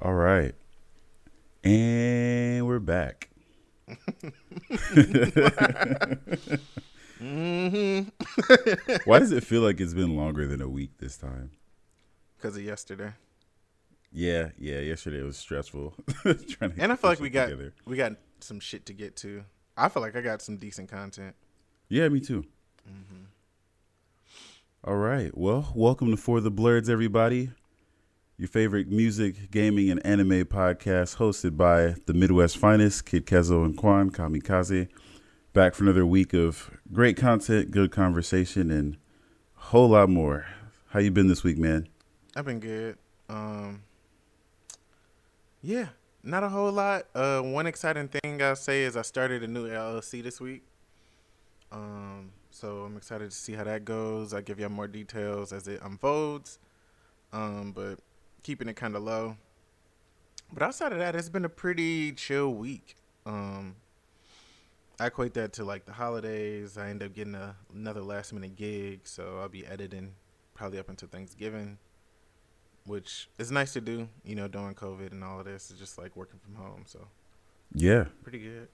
All right. And we're back. Mm-hmm. Why does it feel like it's been longer than a week this time? Because of yesterday. Yeah, yeah. Yesterday was stressful. Trying to And I feel like we got together. we got some shit to get to. I feel like I got some decent content. Yeah, me too. Mm-hmm. All right. Well, welcome to For the Blurs, everybody. Your favorite music, gaming, and anime podcast hosted by the Midwest finest, Kid Kezo and Kwan Kamikaze. Back for another week of great content, good conversation, and a whole lot more. How you been this week, man? I've been good. Um, yeah, not a whole lot. Uh, one exciting thing I'll say is I started a new LLC this week. Um, so I'm excited to see how that goes. I'll give y'all more details as it unfolds. Um, but keeping it kind of low. But outside of that, it's been a pretty chill week. Um, I equate that to like the holidays. I end up getting a, another last minute gig, so I'll be editing probably up until Thanksgiving, which is nice to do, you know, during COVID and all of this. It's just like working from home, so Yeah, pretty good.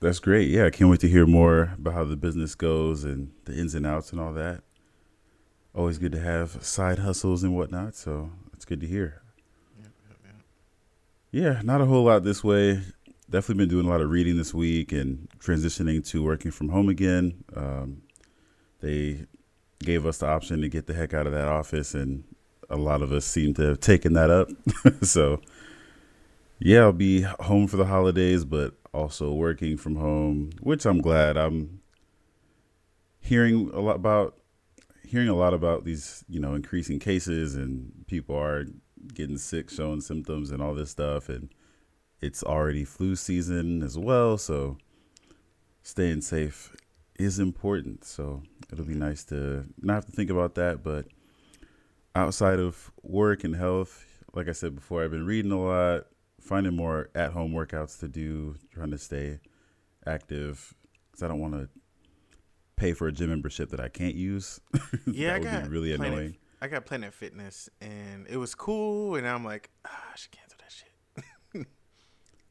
that's great. Yeah, I can't wait to hear more about how the business goes and the ins and outs and all that. Always good to have side hustles and whatnot, so it's good to hear. Yep, yep, yep. Yeah, not a whole lot this way. Definitely been doing a lot of reading this week and transitioning to working from home again. Um, they gave us the option to get the heck out of that office, and a lot of us seem to have taken that up. so, yeah, I'll be home for the holidays, but also working from home, which I'm glad. I'm hearing a lot about hearing a lot about these, you know, increasing cases and people are getting sick, showing symptoms and all this stuff and it's already flu season as well, so staying safe is important. So it'll be nice to not have to think about that, but outside of work and health, like I said before, I've been reading a lot, finding more at-home workouts to do, trying to stay active cuz I don't want to pay for a gym membership that I can't use. Yeah, that I would got be really Planet- annoying. I got Planet Fitness, and it was cool, and I'm like, ah, I should cancel that shit.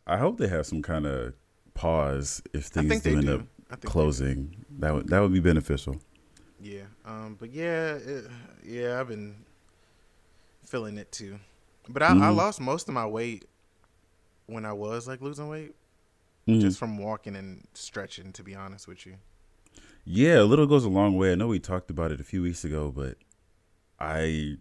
I hope they have some kind of pause if things do end do. up I closing. That would that would be beneficial. Yeah. Um. But yeah. It, yeah. I've been feeling it too. But I, I Mhm. lost most of my weight when I was like losing weight, Mhm. just from walking and stretching. To be honest with you. Yeah, a little goes a long way. I know we talked about it a few weeks ago, but I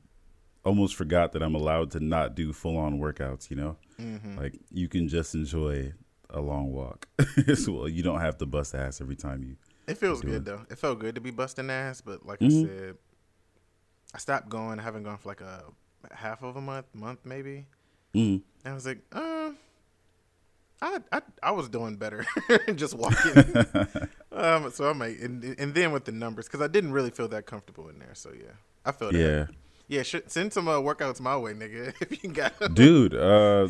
almost forgot that I'm allowed to not do full on workouts, you know? Mm-hmm. Like you can just enjoy a long walk. so you don't have to bust ass every time you it feels good though. It felt good to be busting ass, but like Mhm. I said, I stopped going. I haven't gone for like a half of a month, month maybe. mm. And I was like, uh, I I I was doing better just walking. um, so I might, and, and then with the numbers, because I didn't really feel that comfortable in there. So yeah, I feel that. Yeah. Yeah, sh- send some uh, workouts my way, nigga. If you got them. Dude, uh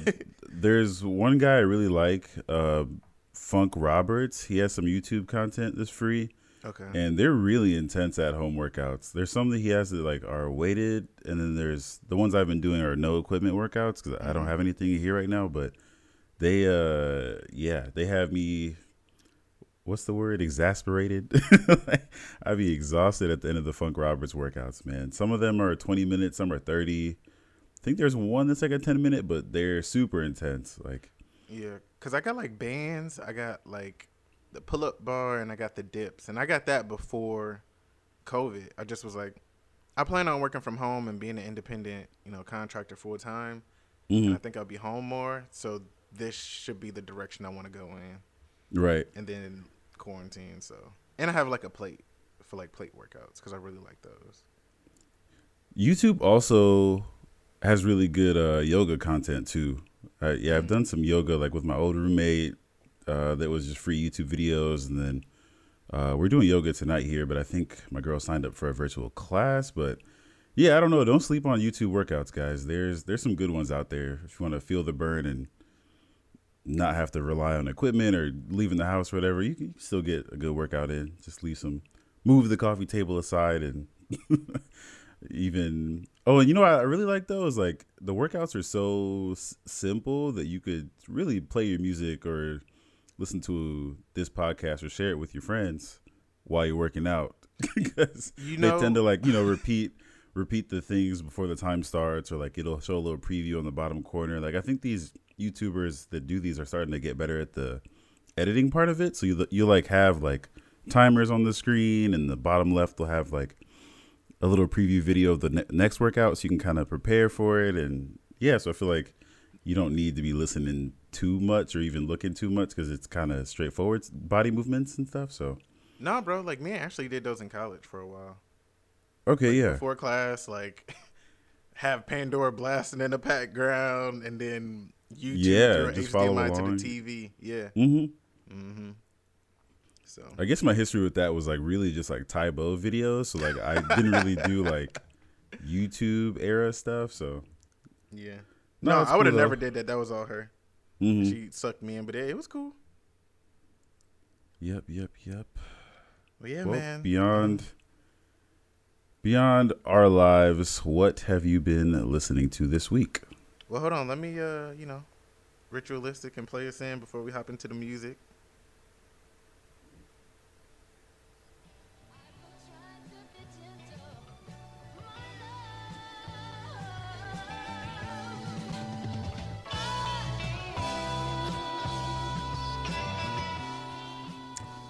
there's one guy I really like, uh Funk Roberts. He has some YouTube content that's free. Okay. and they're really intense at home workouts. There's some that he has that like are weighted, and then there's the ones I've been doing are no equipment workouts because I don't have anything here right now. But they, uh, yeah, they have me. What's the word? Exasperated. I'd be exhausted at the end of the Funk Roberts workouts, man. Some of them are 20 minutes, some are 30. I think there's one that's like a 10 minute, but they're super intense. Like, Yeah, cause I got like bands. I got like the pull up bar, and I got the dips, and I got that before COVID. I just was like, I plan on working from home and being an independent, you know, contractor full time, and mhm, I think I'll be home more. So this should be the direction I want to go in, right. and then quarantine. So, and I have like a plate for like plate workouts because I really like those. YouTube also has really good uh, yoga content too. Uh, yeah, I've done some yoga like with my old roommate. Uh, that was just free YouTube videos, and then uh, we're doing yoga tonight here. But I think my girl signed up for a virtual class. But yeah, I don't know. Don't sleep on YouTube workouts, guys. There's there's some good ones out there if you want to feel the burn and not have to rely on equipment or leaving the house or whatever. You can, still get a good workout in. Just leave some, move the coffee table aside and even oh, and you know what I really like though is like the workouts are so s- simple that you could really play your music or listen to this podcast or share it with your friends while you're working out because You they tend to like you know repeat repeat the things before the time starts or like it'll show a little preview on the bottom corner like i think these youtubers that do these are starting to get better at the editing part of it so you you like have like timers on the screen and the bottom left will have like a little preview video of the ne- next workout so you can kind of prepare for it and yeah so i feel like you don't need to be listening too much or even looking too much because it's kind of straightforward body movements and stuff so Nah, bro. Like me I actually did those in college for a while. okay yeah Before class, like have Pandora blasting in the background, and then YouTube Yeah, through just HDMI follow to the TV. Yeah. Mm-hmm. Mm-hmm. So I guess my history with that was like really just like Tae Bo videos. So like I didn't really do like YouTube era stuff. So yeah. No, No, I would have cool, never did that. That was all her. mhm. She sucked me in, but it, it was cool. yep, yep, yep. But yeah, well, man. beyond beyond our lives, what have you been listening to this week? Well, hold on. Let me, uh, you know, ritualistic and play us in before we hop into the music.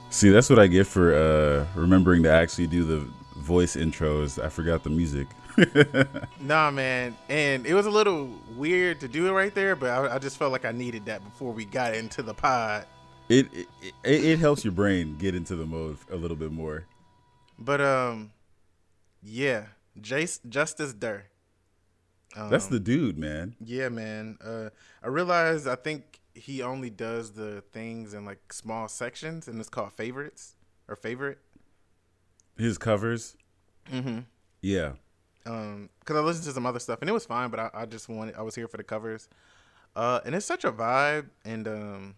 See, that's what I get for uh remembering to actually do the voice intros. I forgot the music. Nah, man. And it was a little weird to do it right there, but I, I just felt like I needed that before we got into the pod. It, it it it helps your brain get into the mode a little bit more. But um, yeah, Jace Justice Der. Um, That's the dude, man. yeah, man. Uh, I realized I think he only does the things in like small sections, and it's called favorites or favorite. His covers. Mm-hmm. Yeah. Um because i listened to some other stuff and it was fine but I, I just wanted i was here for the covers. Uh and it's such a vibe and um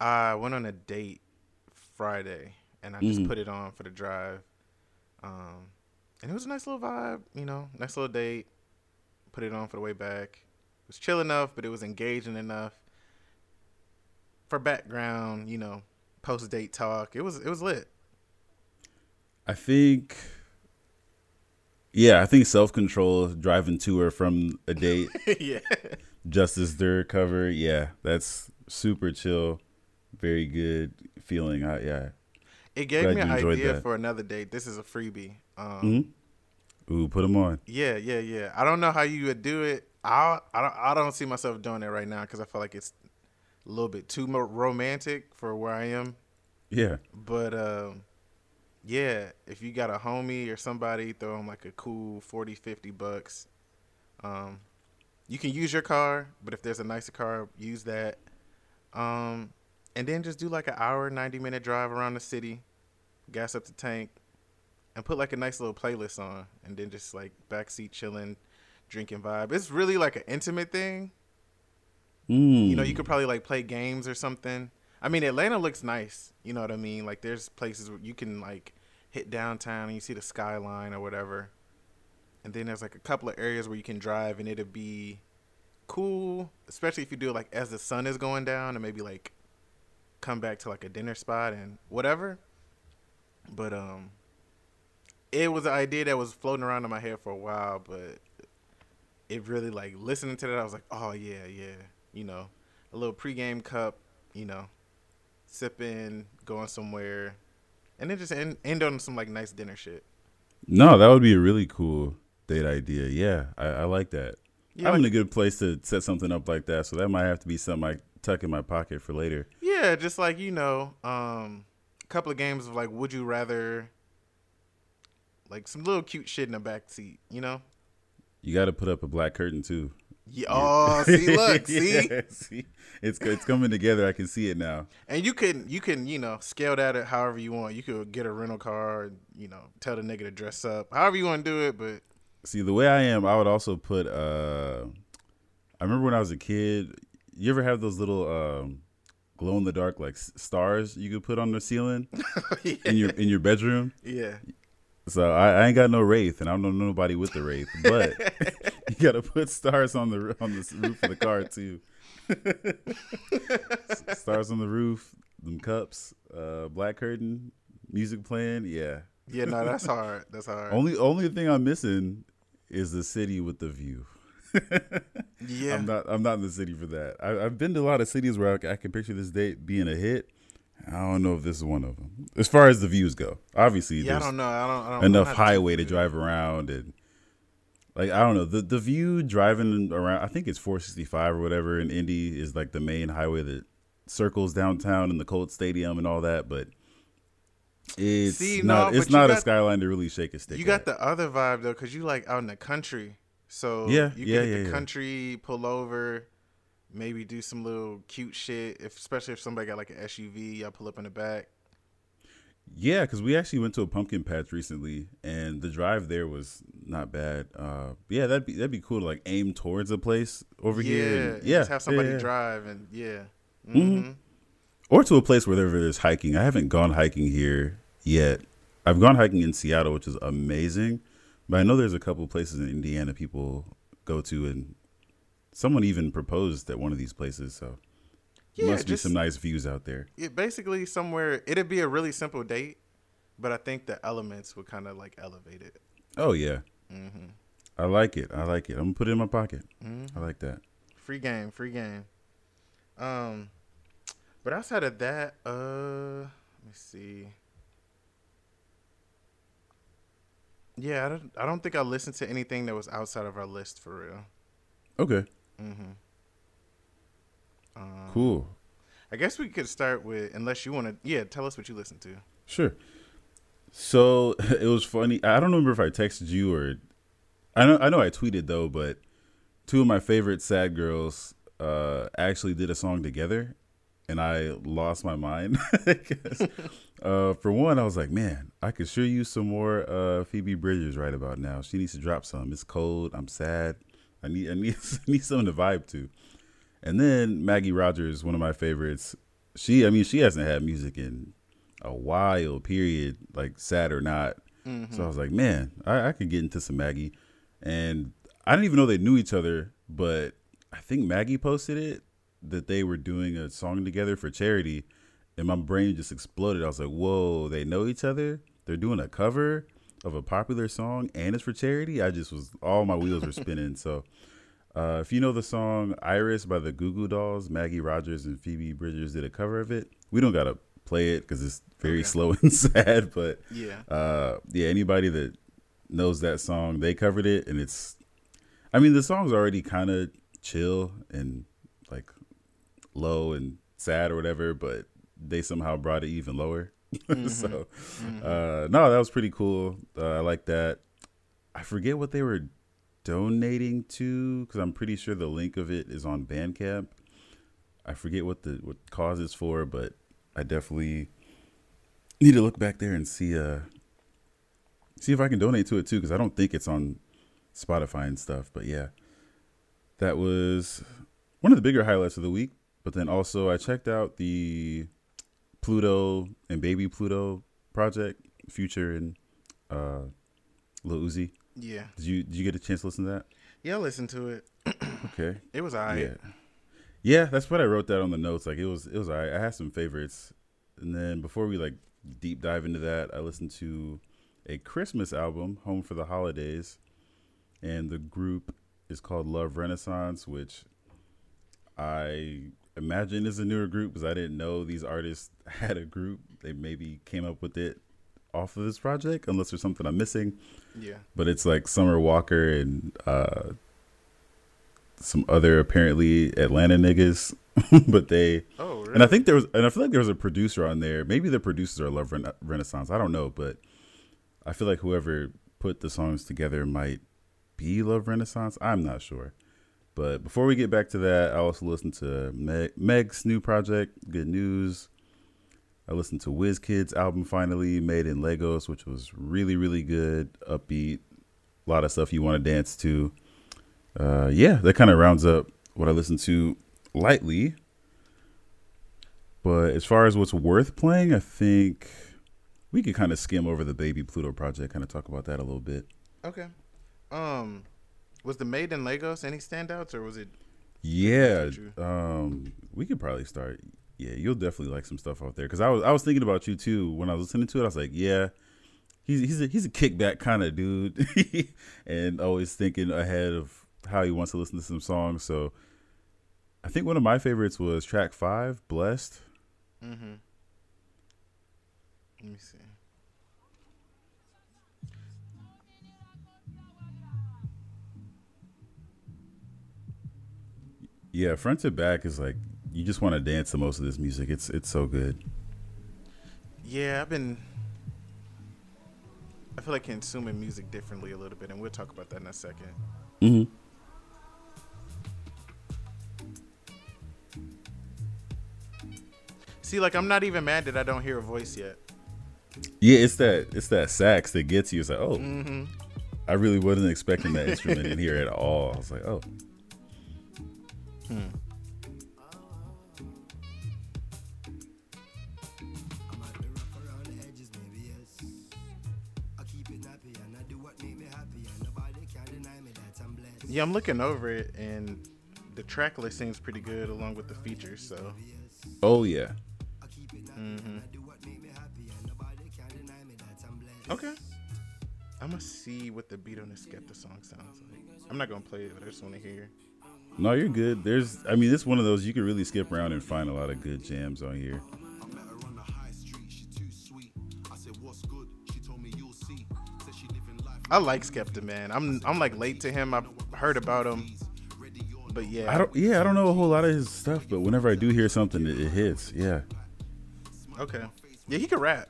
i went on a date friday and i just Mhm. put it on for the drive. Um and it was a nice little vibe you know nice little date. Put it on for the way back. It was chill enough but it was engaging enough for background you know post date talk. It was it was lit. I think Yeah, I think self control driving to or from a date, yeah Justice Der cover, yeah, that's super chill, very good feeling. I yeah. It gave Glad me an idea that. for another date. This is a freebie. Um, hmm Ooh, put them on. Yeah, yeah, yeah. I don't know how you would do it. I I don't I don't see myself doing it right now because I feel like it's a little bit too romantic for where I am. Yeah. But um, yeah, if you got a homie or somebody, throw them like a cool 40, 50 bucks. Um, you can use your car, but if there's a nicer car, use that. Um, and then just do like an hour, 90 minute drive around the city, gas up the tank, and put like a nice little playlist on, and then just like backseat chilling, drinking vibe. It's really like an intimate thing. Mm. You know, you could probably like play games or something. I mean, Atlanta looks nice. You know what I mean? Like, there's places where you can like hit downtown and you see the skyline or whatever. And then there's like a couple of areas where you can drive and it'll be cool, especially if you do it like as the sun is going down and maybe like come back to like a dinner spot and whatever. But um, it was an idea that was floating around in my head for a while, but it really like listening to that, I was like, oh yeah, yeah, you know, a little pregame cup, you know, sipping, going somewhere, and then just end, end on some like nice dinner shit. No, that would be a really cool date idea. Yeah, I, I like that. Yeah, I'm like- in a good place to set something up like that, so that might have to be something I tuck in my pocket for later. Yeah, just like you know, um, a couple of games of like, would you rather, like some little cute shit in the back seat, you know? You got to put up a black curtain too. Yeah. Oh, see, look, see, Yeah, see, it's it's coming together. I can see it now. and you can you can you know scale that at however you want. You could get a rental car, and, you know, tell the nigga to dress up, however you want to do it. But See, the way I am, I would also put. uh I remember when I was a kid. You ever have those little um, glow in the dark like stars you could put on the ceiling in your in your bedroom? yeah, So I, I ain't got no wraith, and I don't know nobody with the wraith. But you gotta put stars on the on the roof of the car too. stars on the roof, them cups, uh, black curtain, music playing. Yeah, Yeah, no, that's hard. That's hard. only only thing I'm missing is the city with the view. yeah. I'm not I'm not in the city for that. I, I've been to a lot of cities where I, I can picture this date being a hit. I don't know if this is one of them. As far as the views go, obviously yeah, I don't know. I don't. I don't enough highway to drive around and like I don't know the the view driving around. I think it's 465 or whatever in Indy is like the main highway that circles downtown and the Colt Stadium and all that, but. It's See, no, not. it's but you not a got- skyline to really shake a stick. You got at. the other vibe though, cause you like out in the country. So Yeah, you yeah, get yeah, the yeah. country, pull over, maybe do some little cute shit. If especially if somebody got like an SUV, y'all pull up in the back. Yeah, because we actually went to a pumpkin patch recently, and the drive there was not bad. Uh, yeah, that'd be that'd be cool to like aim towards a place over yeah, here. and- yeah. yeah, Just have somebody yeah, drive and yeah. Mhm. hmm or to a place where there's hiking. I haven't gone hiking here yet. I've gone hiking in Seattle, which is amazing, but I know there's a couple places in Indiana people go to, and someone even proposed at one of these places. So Yeah, must be just some nice views out there. it basically somewhere. It'd be a really simple date, but I think the elements would kind of like elevate it. Oh yeah, hmm I like it. I like it. I'm gonna put it in my pocket. hmm I like that. Free game, free game. Um, but outside of that, uh, let me see. Yeah, I don't. I don't think I listened to anything that was outside of our list for real. Okay, Mm-hmm. Um, cool. I guess we could start with, unless you want to. Yeah, tell us what you listened to. Sure. So it was funny. I don't remember if I texted you or I know I know I tweeted though, but two of my favorite sad girls uh, actually did a song together, and I lost my mind. uh, for one, I was like, man, I could sure use some more uh, Phoebe Bridgers right about now. She needs to drop some. It's cold. I'm sad. I need I need I need something to vibe to. And then Maggie Rogers, one of my favorites. She, I mean, she hasn't had music in a while. Period. Like sad or not. Mm-hmm. So I was like, man, I, I could get into some Maggie. And I didn't even know they knew each other, but I think Maggie posted it that they were doing a song together for charity. And my brain just exploded. I was like, whoa, they know each other? They're doing a cover of a popular song and it's for charity? I just was, all my wheels were spinning. So uh, if you know the song Iris by the Goo Goo Dolls, Maggie Rogers and Phoebe Bridgers did a cover of it. We don't got to play it because it's very Okay. slow and sad, but Yeah. uh yeah anybody that knows that song they covered it and it's i mean the song's already kind of chill and like low and sad or whatever but they somehow brought it even lower so uh no that was pretty cool uh, i like that i forget what they were donating to because i'm pretty sure the link of it is on bandcamp i forget what the what cause it's for but i definitely need to look back there and see uh see if I can donate to it too because I don't think it's on Spotify and stuff. But yeah, that was one of the bigger highlights of the week. But then also I checked out the Pluto and Baby Pluto project, Future and uh, Lil Uzi. Yeah. Did you did you get a chance to listen to that? Yeah. I listened to it. Okay. It was alright. Yeah. Yeah, that's what I wrote that on the notes. Like it was it was alright. I had some favorites. And then before we like deep dive into that, I listened to a Christmas album, Home for the Holidays. And the group is called Love Renaissance, which I imagine is a newer group because I didn't know these artists had a group. They maybe came up with it off of this project, unless there's something I'm missing Yeah. but it's like Summer Walker and uh, some other apparently Atlanta niggas. but they Oh, really? and I think there was and I feel like there was a producer on there. Maybe the producers are Love Rena- Renaissance. I don't know, but I feel like whoever put the songs together might be Love Renaissance. I'm not sure. But before we get back to that, I also listened to Meg, Meg's new project, Good News. I listened to WizKid's album finally, Made in Lagos, which was really, really good, upbeat, a lot of stuff you want to dance to. Uh, yeah, that kind of rounds up what I listened to lightly. But as far as what's worth playing, I think we could kind of skim over the Baby Pluto project, kind of talk about that a little bit. Okay. Um, was the Made in Lagos any standouts or was it? Yeah, um, we could probably start. Yeah, you'll definitely like some stuff out there because I was I was thinking about you too when I was listening to it. I was like, yeah, he's he's a, he's a kickback kind of dude, and always thinking ahead of how he wants to listen to some songs. So, I think one of my favorites was track five, "Blessed." Mm-hmm. Let me see. Yeah, front to back is like you just want to dance to most of this music. It's it's so good. Yeah, I've been. I feel like consuming music differently a little bit, and we'll talk about that in a 2nd Mm-hmm. See, like I'm not even mad that I don't hear a voice yet. Yeah, it's that it's that sax that gets you. It's like, oh, Mm-hmm. I really wasn't expecting that instrument in here at all. I was like, oh, Yeah, I'm looking over it, and the track list seems pretty good along with the features. So, oh yeah. I keep it happy Mhm. and I do what make me happy, and nobody can deny me that I'm blessed. okay. I'm gonna see what the beat on the Skepta song sounds like. I'm not gonna play it, but I just want to hear. No, you're good. There's, I mean, it's one of those you can really skip around and find a lot of good jams on here. I met her on the high street, she too sweet. I said, What's good? She told me you'll see. Said she living life. I like Skepta, man. I'm I'm like late to him. I've heard about him, but yeah, I don't, yeah, I don't know a whole lot of his stuff, but whenever I do hear something, it, it hits. Yeah, Okay. Yeah, he can rap.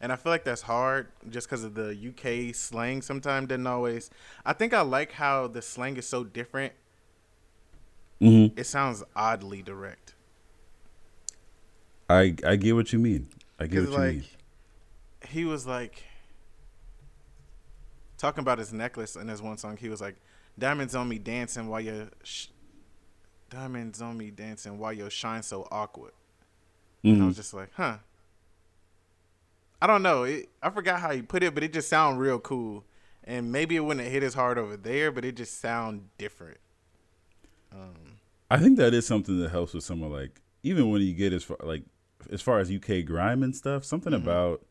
And I feel like that's hard just because of the UK slang sometimes doesn't always. I think I like how the slang is so different. mm-hmm. It sounds oddly direct. I I get what you mean. I get what you like, mean. he was like talking about his necklace in his one song. He was like, Diamonds on me dancing while you. Sh- Diamonds on me dancing while your shine so awkward. And I Mhm. was just like, huh. I don't know. It, I forgot how you put it, but it just sounded real cool. And maybe it wouldn't hit as hard over there, but it just sound different. Um, I think that is something that helps with someone like even when you get as far like as far as UK grime and stuff. Something Mhm. about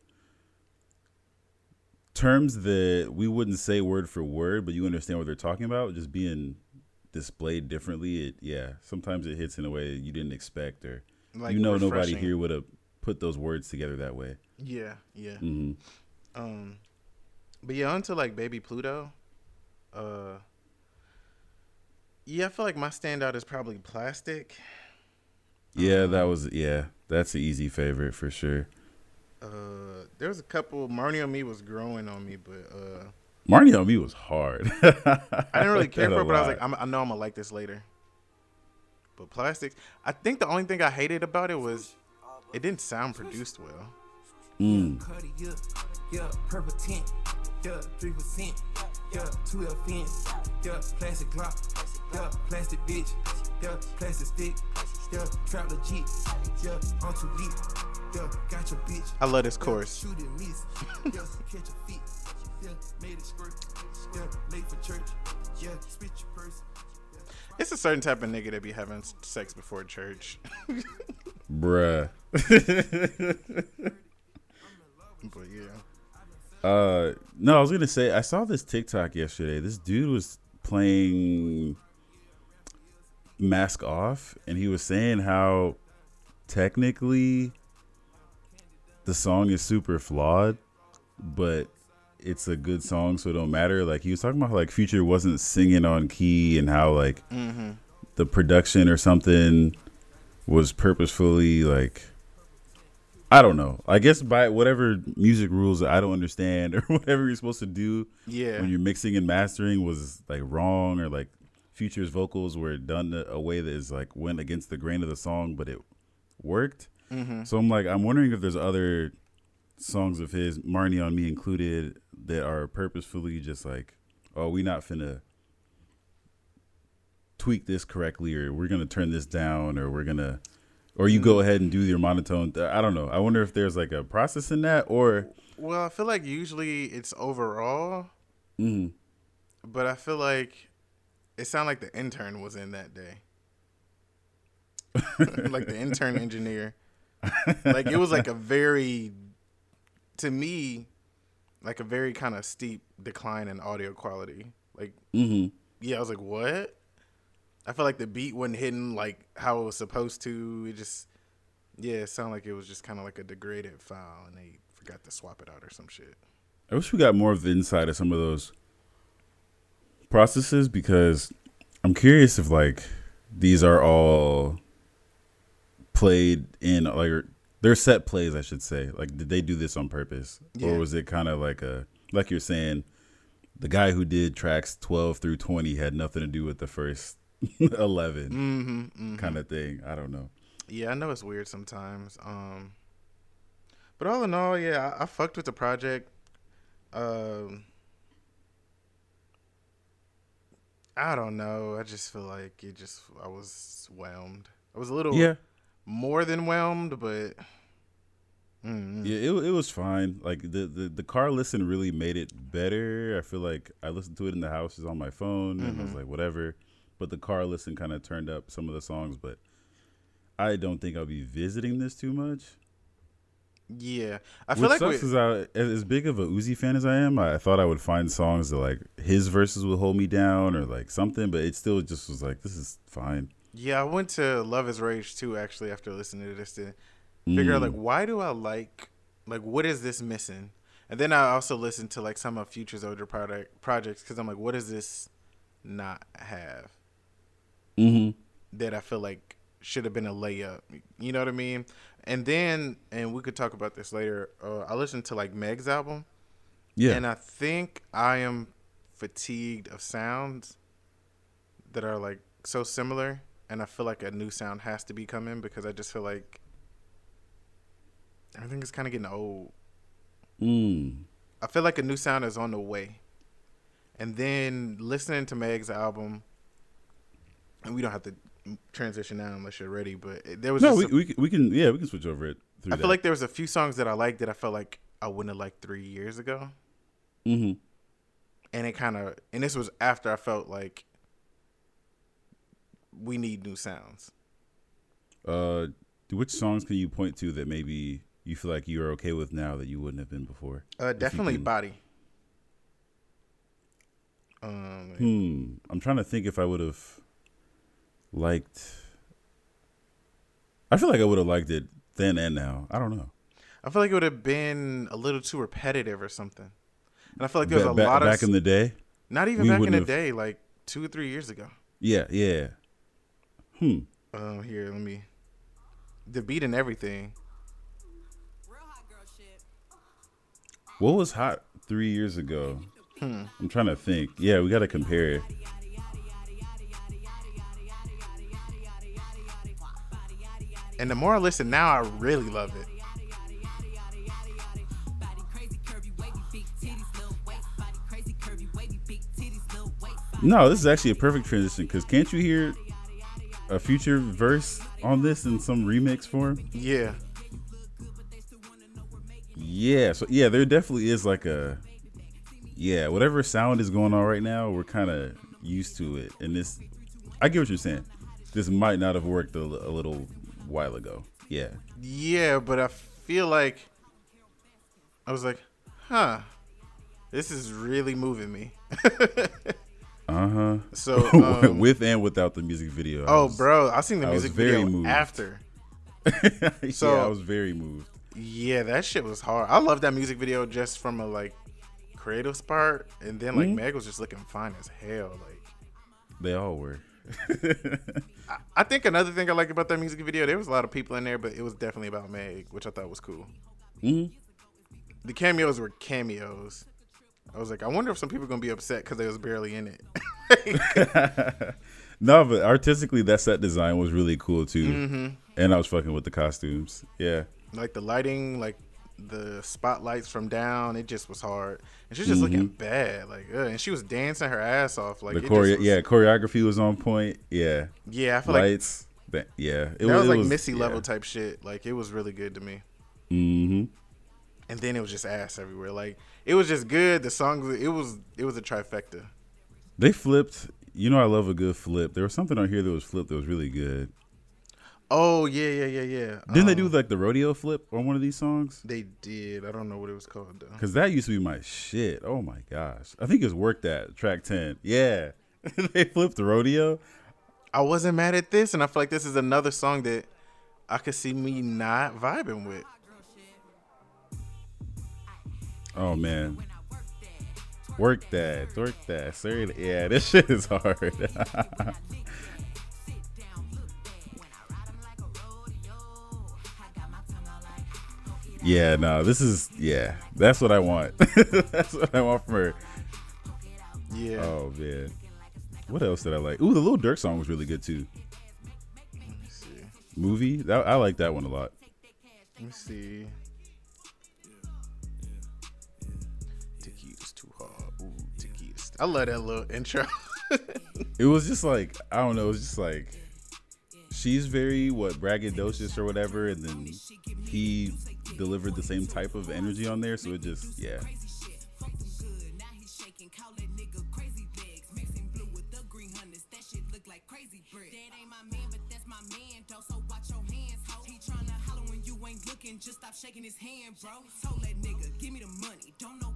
terms that we wouldn't say word for word, but you understand what they're talking about, just being displayed differently. It yeah, sometimes it hits in a way you didn't expect, or like you know nobody here would have put those words together that way. Yeah, yeah. Mm-hmm. Um, but yeah, onto like Baby Pluto. Uh, yeah, I feel like my standout is probably Plastic. Yeah, that was yeah, that's an easy favorite for sure. Uh, there was a couple. Marni on Me was growing on me, but uh, Marni on me was hard. I didn't really care for it. But I was like, I'm, I know I'm gonna like this later. But Plastics, I think the only thing I hated about it was it didn't sound produced well. mm. Yeah, yeah, purple tint, yeah, three percent, yeah, two L fence, yeah, plastic Glock, yeah, plastic bitch, yeah, plastic stick, yeah, trap legit, yeah, I'm too deep, yeah, bitch. I love this chorus. Shoot and miss, catch your feet, made it squirt, late for church, yeah, spit your purse. It's a certain type of nigga that be having sex before church. Bruh. but yeah. Uh, no, I was gonna say I saw this TikTok yesterday. This dude was playing Mask Off, and he was saying how technically the song is super flawed, but it's a good song, so it don't matter. Like he was talking about how like Future wasn't singing on key, and how like Mm-hmm. the production or something was purposefully like I don't know. I guess by whatever music rules that I don't understand or whatever you're supposed to do Yeah. when you're mixing and mastering was like wrong or like Future's vocals were done a way that is like went against the grain of the song, but it worked. Mm-hmm. So I'm like, I'm wondering if there's other songs of his, Marni on Me included, that are purposefully just like, oh, we not finna tweak this correctly, or we're gonna turn this down, or we're gonna or you go ahead and do your monotone. I don't know. I wonder if there's like a process in that, or Well, I feel like usually it's overall, mm, but I feel like it sounded like the intern was in that day. like the intern engineer. Like it was like a very to me like a very kind of steep decline in audio quality. Like hmm yeah, I was like, "What?" I felt like the beat wasn't hitting like how it was supposed to. It just yeah, it sounded like it was just kind of like a degraded file and they forgot to swap it out or some shit. I wish we got more of the inside of some of those processes because I'm curious if like these are all played in like their set plays, I should say. Like, did they do this on purpose, Yeah. or was it kind of like a like you're saying, the guy who did tracks 12 through 20 had nothing to do with the first 11 Mm-hmm, mm-hmm. kind of thing. I don't know. Yeah, I know it's weird sometimes. Um, but all in all, yeah, I, I fucked with the project. Um, I don't know. I just feel like it just I was whelmed. I was a little Yeah, more than whelmed, but mm, Yeah, it it was fine. Like the, the the car listen really made it better. I feel like I listened to it in the house, is on my phone, and I was like, whatever. But the car listen kind of turned up some of the songs, but I don't think I'll be visiting this too much. yeah, I feel Which like sucks is I, as as big of a Uzi fan as I am, I thought I would find songs that like his verses would hold me down or like something, but it still just was like this is fine. Yeah, I went to Luv Is Rage too actually after listening to this to figure out Mm. like why do I like like what is this missing? And then I also listened to like some of Future's older product projects because I'm like, what does this not have Mhm. that I feel like should have been a layup? You know what I mean? And then, and we could talk about this later. Uh, I listened to like Meg's album, Yeah, and I think I am fatigued of sounds that are like so similar, and I feel like a new sound has to be coming because I just feel like everything is kind of getting old. mm. I feel like a new sound is on the way. And then listening to Meg's album, and we don't have to transition now unless you're ready, but there was no, we, a- we can- we can yeah we can switch over it. I feel like there was a few songs that I liked that I felt like I wouldn't have liked three years ago. hmm And it kind of, and this was after I felt like we need new sounds. Uh, which songs can you point to that maybe you feel like you're okay with now that you wouldn't have been before? Uh, definitely Body. Um, Hmm. I'm trying to think if I would have liked. I feel like I would have liked it then and now. I don't know. I feel like it would have been a little too repetitive or something. And I feel like there was Ba- a ba- lot of back in the day. Not even back in the have- day, like two or three years ago. Yeah, yeah. Hmm. Um, here, let me. The beat and everything. What was hot three years ago? Hmm. I'm trying to think. Yeah, we got to compare it. And the more I listen now, I really love it. No, this is actually a perfect transition because can't you hear a future verse on this in some remix form? Yeah. Yeah, so yeah, there definitely is like a yeah, whatever sound is going on right now, we're kind of used to it. And this, I get what you're saying. This might not have worked a, a little while ago. Yeah, Yeah, but I feel like I was like, huh, this is really moving me. uh huh. So, um, with and without the music video. I oh, was- bro, I seen the I music very video moved. after. yeah, so- I was very moved. Yeah, that shit was hard. I love that music video just from a like creative part, and then like Mhm. Meg was just looking fine as hell. Like, They all were. I think another thing I like about that music video, there was a lot of people in there, but it was definitely about Meg, which I thought was cool. hmm The cameos were cameos. I was like, I wonder if some people are gonna be upset because they was barely in it. no, but artistically, that set design was really cool too. Mm-hmm. And I was fucking with the costumes. Yeah. like the lighting, like the spotlights from down, it just was hard. And she was just looking bad, like, ugh. and she was dancing her ass off. Like, Mm-hmm. the choreo- was- yeah, choreography was on point. Yeah. yeah. I feel like Lights. That, yeah, that it was it like Missy yeah. level type shit. Like it was really good to me. hmm And then it was just ass everywhere. Like it was just good. The songs it was it was a trifecta. They flipped. You know, I love a good flip. There was something on here that was flipped that was really good. Oh yeah, yeah, yeah, yeah. Didn't they do Um, like the rodeo flip on one of these songs? They did. I don't know what it was called though. Because that used to be my shit. Oh my gosh. I think it's worked at track 10. Yeah. they flipped the rodeo. I wasn't mad at this, and I feel like this is another song that I could see me not vibing with. Oh man. Work that. Work that. Sorry. Yeah, this shit is hard. yeah, no, this is yeah. That's what I want. that's what I want from her. Yeah. Oh man. What else did I like? Ooh, the Lil Durk song was really good too. Let me see. Movie. That, I like that one a lot. Let me see. I love that little intro. It was just like I don't know. It was just like she's very what braggadocious or whatever, and then he delivered the same type of energy on there. So it just yeah. Just stop shaking his hand, bro. Told that nigga, give me the money. Don't know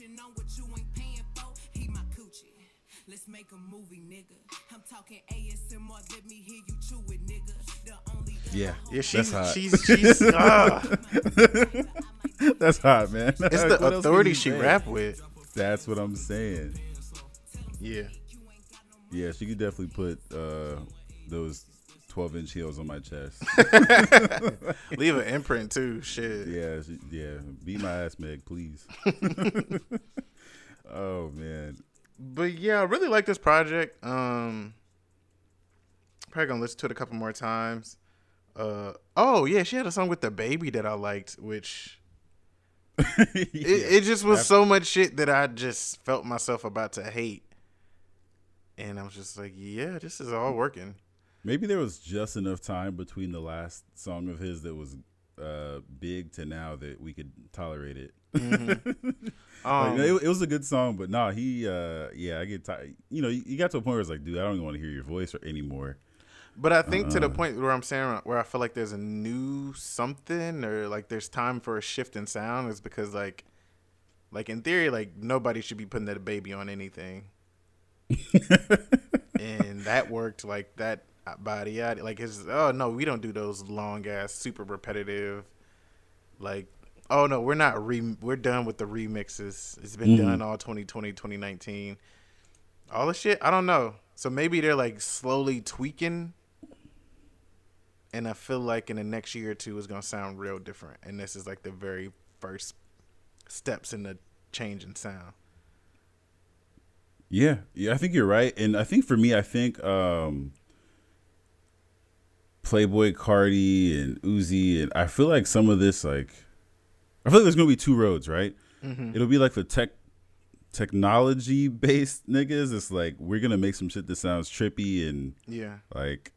don't touching on what you ain't paying for. He my coochie. Let's make a movie, nigga. I'm talking ASMR, let me hear you chew it, nigga. The only Yeah, yeah, she's hot. she's she's. ah. That's hot, man. It's What the else authority she say? rap with. That's what I'm saying. Yeah. Yeah, she could definitely put uh, those 12 inch heels on my chest. Leave an imprint too. Shit. yeah, yeah. Beat my ass, Meg, please. oh man. But yeah, I really like this project. Um probably gonna listen to it a couple more times. Uh oh yeah, she had a song with the baby that I liked, which it, it just was so much shit that I just felt myself about to hate. And I was just like, yeah, this is all working. Maybe there was just enough time between the last song of his that was uh, big to now that we could tolerate it. Um, Like, it, it was a good song, but nah, he, uh, yeah, I get tired. You know, you, you got to a point where it's like, dude, I don't even want to hear your voice or, anymore. But I think Uh-uh. to the point where I'm saying where I feel like there's a new something or like there's time for a shift in sound is because like like in theory like nobody should be putting that baby on anything. and that worked like that body out. Like it's oh no we don't do those long ass super repetitive like oh no we're not re we're done with the remixes. It's been done all 2020 2019 all the shit i don't know. So maybe they're like slowly tweaking and i feel like in the next year or two it's gonna sound real different. And this is like the very first steps in the change in sound. Yeah, yeah, I think you're right, and I think for me, I think um, Playboi Carti and Uzi, and I feel like some of this, like, I feel like there's gonna be two roads, right? It'll be like the tech technology based niggas. It's like we're gonna make some shit that sounds trippy and yeah like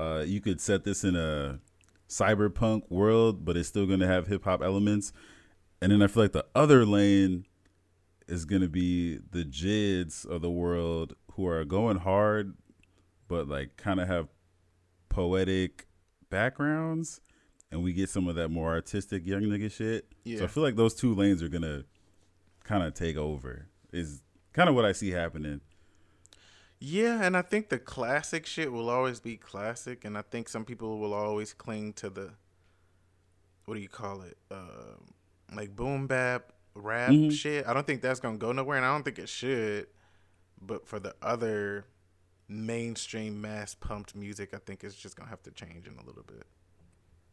uh, you could set this in a cyberpunk world, but it's still gonna have hip hop elements. And then I feel like the other lane is gonna be the JIDs of the world who are going hard, but like kind of have poetic backgrounds, and we get some of that more artistic young nigga shit. Yeah. So I feel like those two lanes are gonna kind of take over. Is kind of what I see happening. Yeah, and I think the classic shit will always be classic, and I think some people will always cling to the what do you call it, uh, like boom bap rap Mhm. shit. I don't think that's gonna go nowhere, and I don't think it should. But for the other mainstream mass pumped music, I think it's just gonna have to change in a little bit.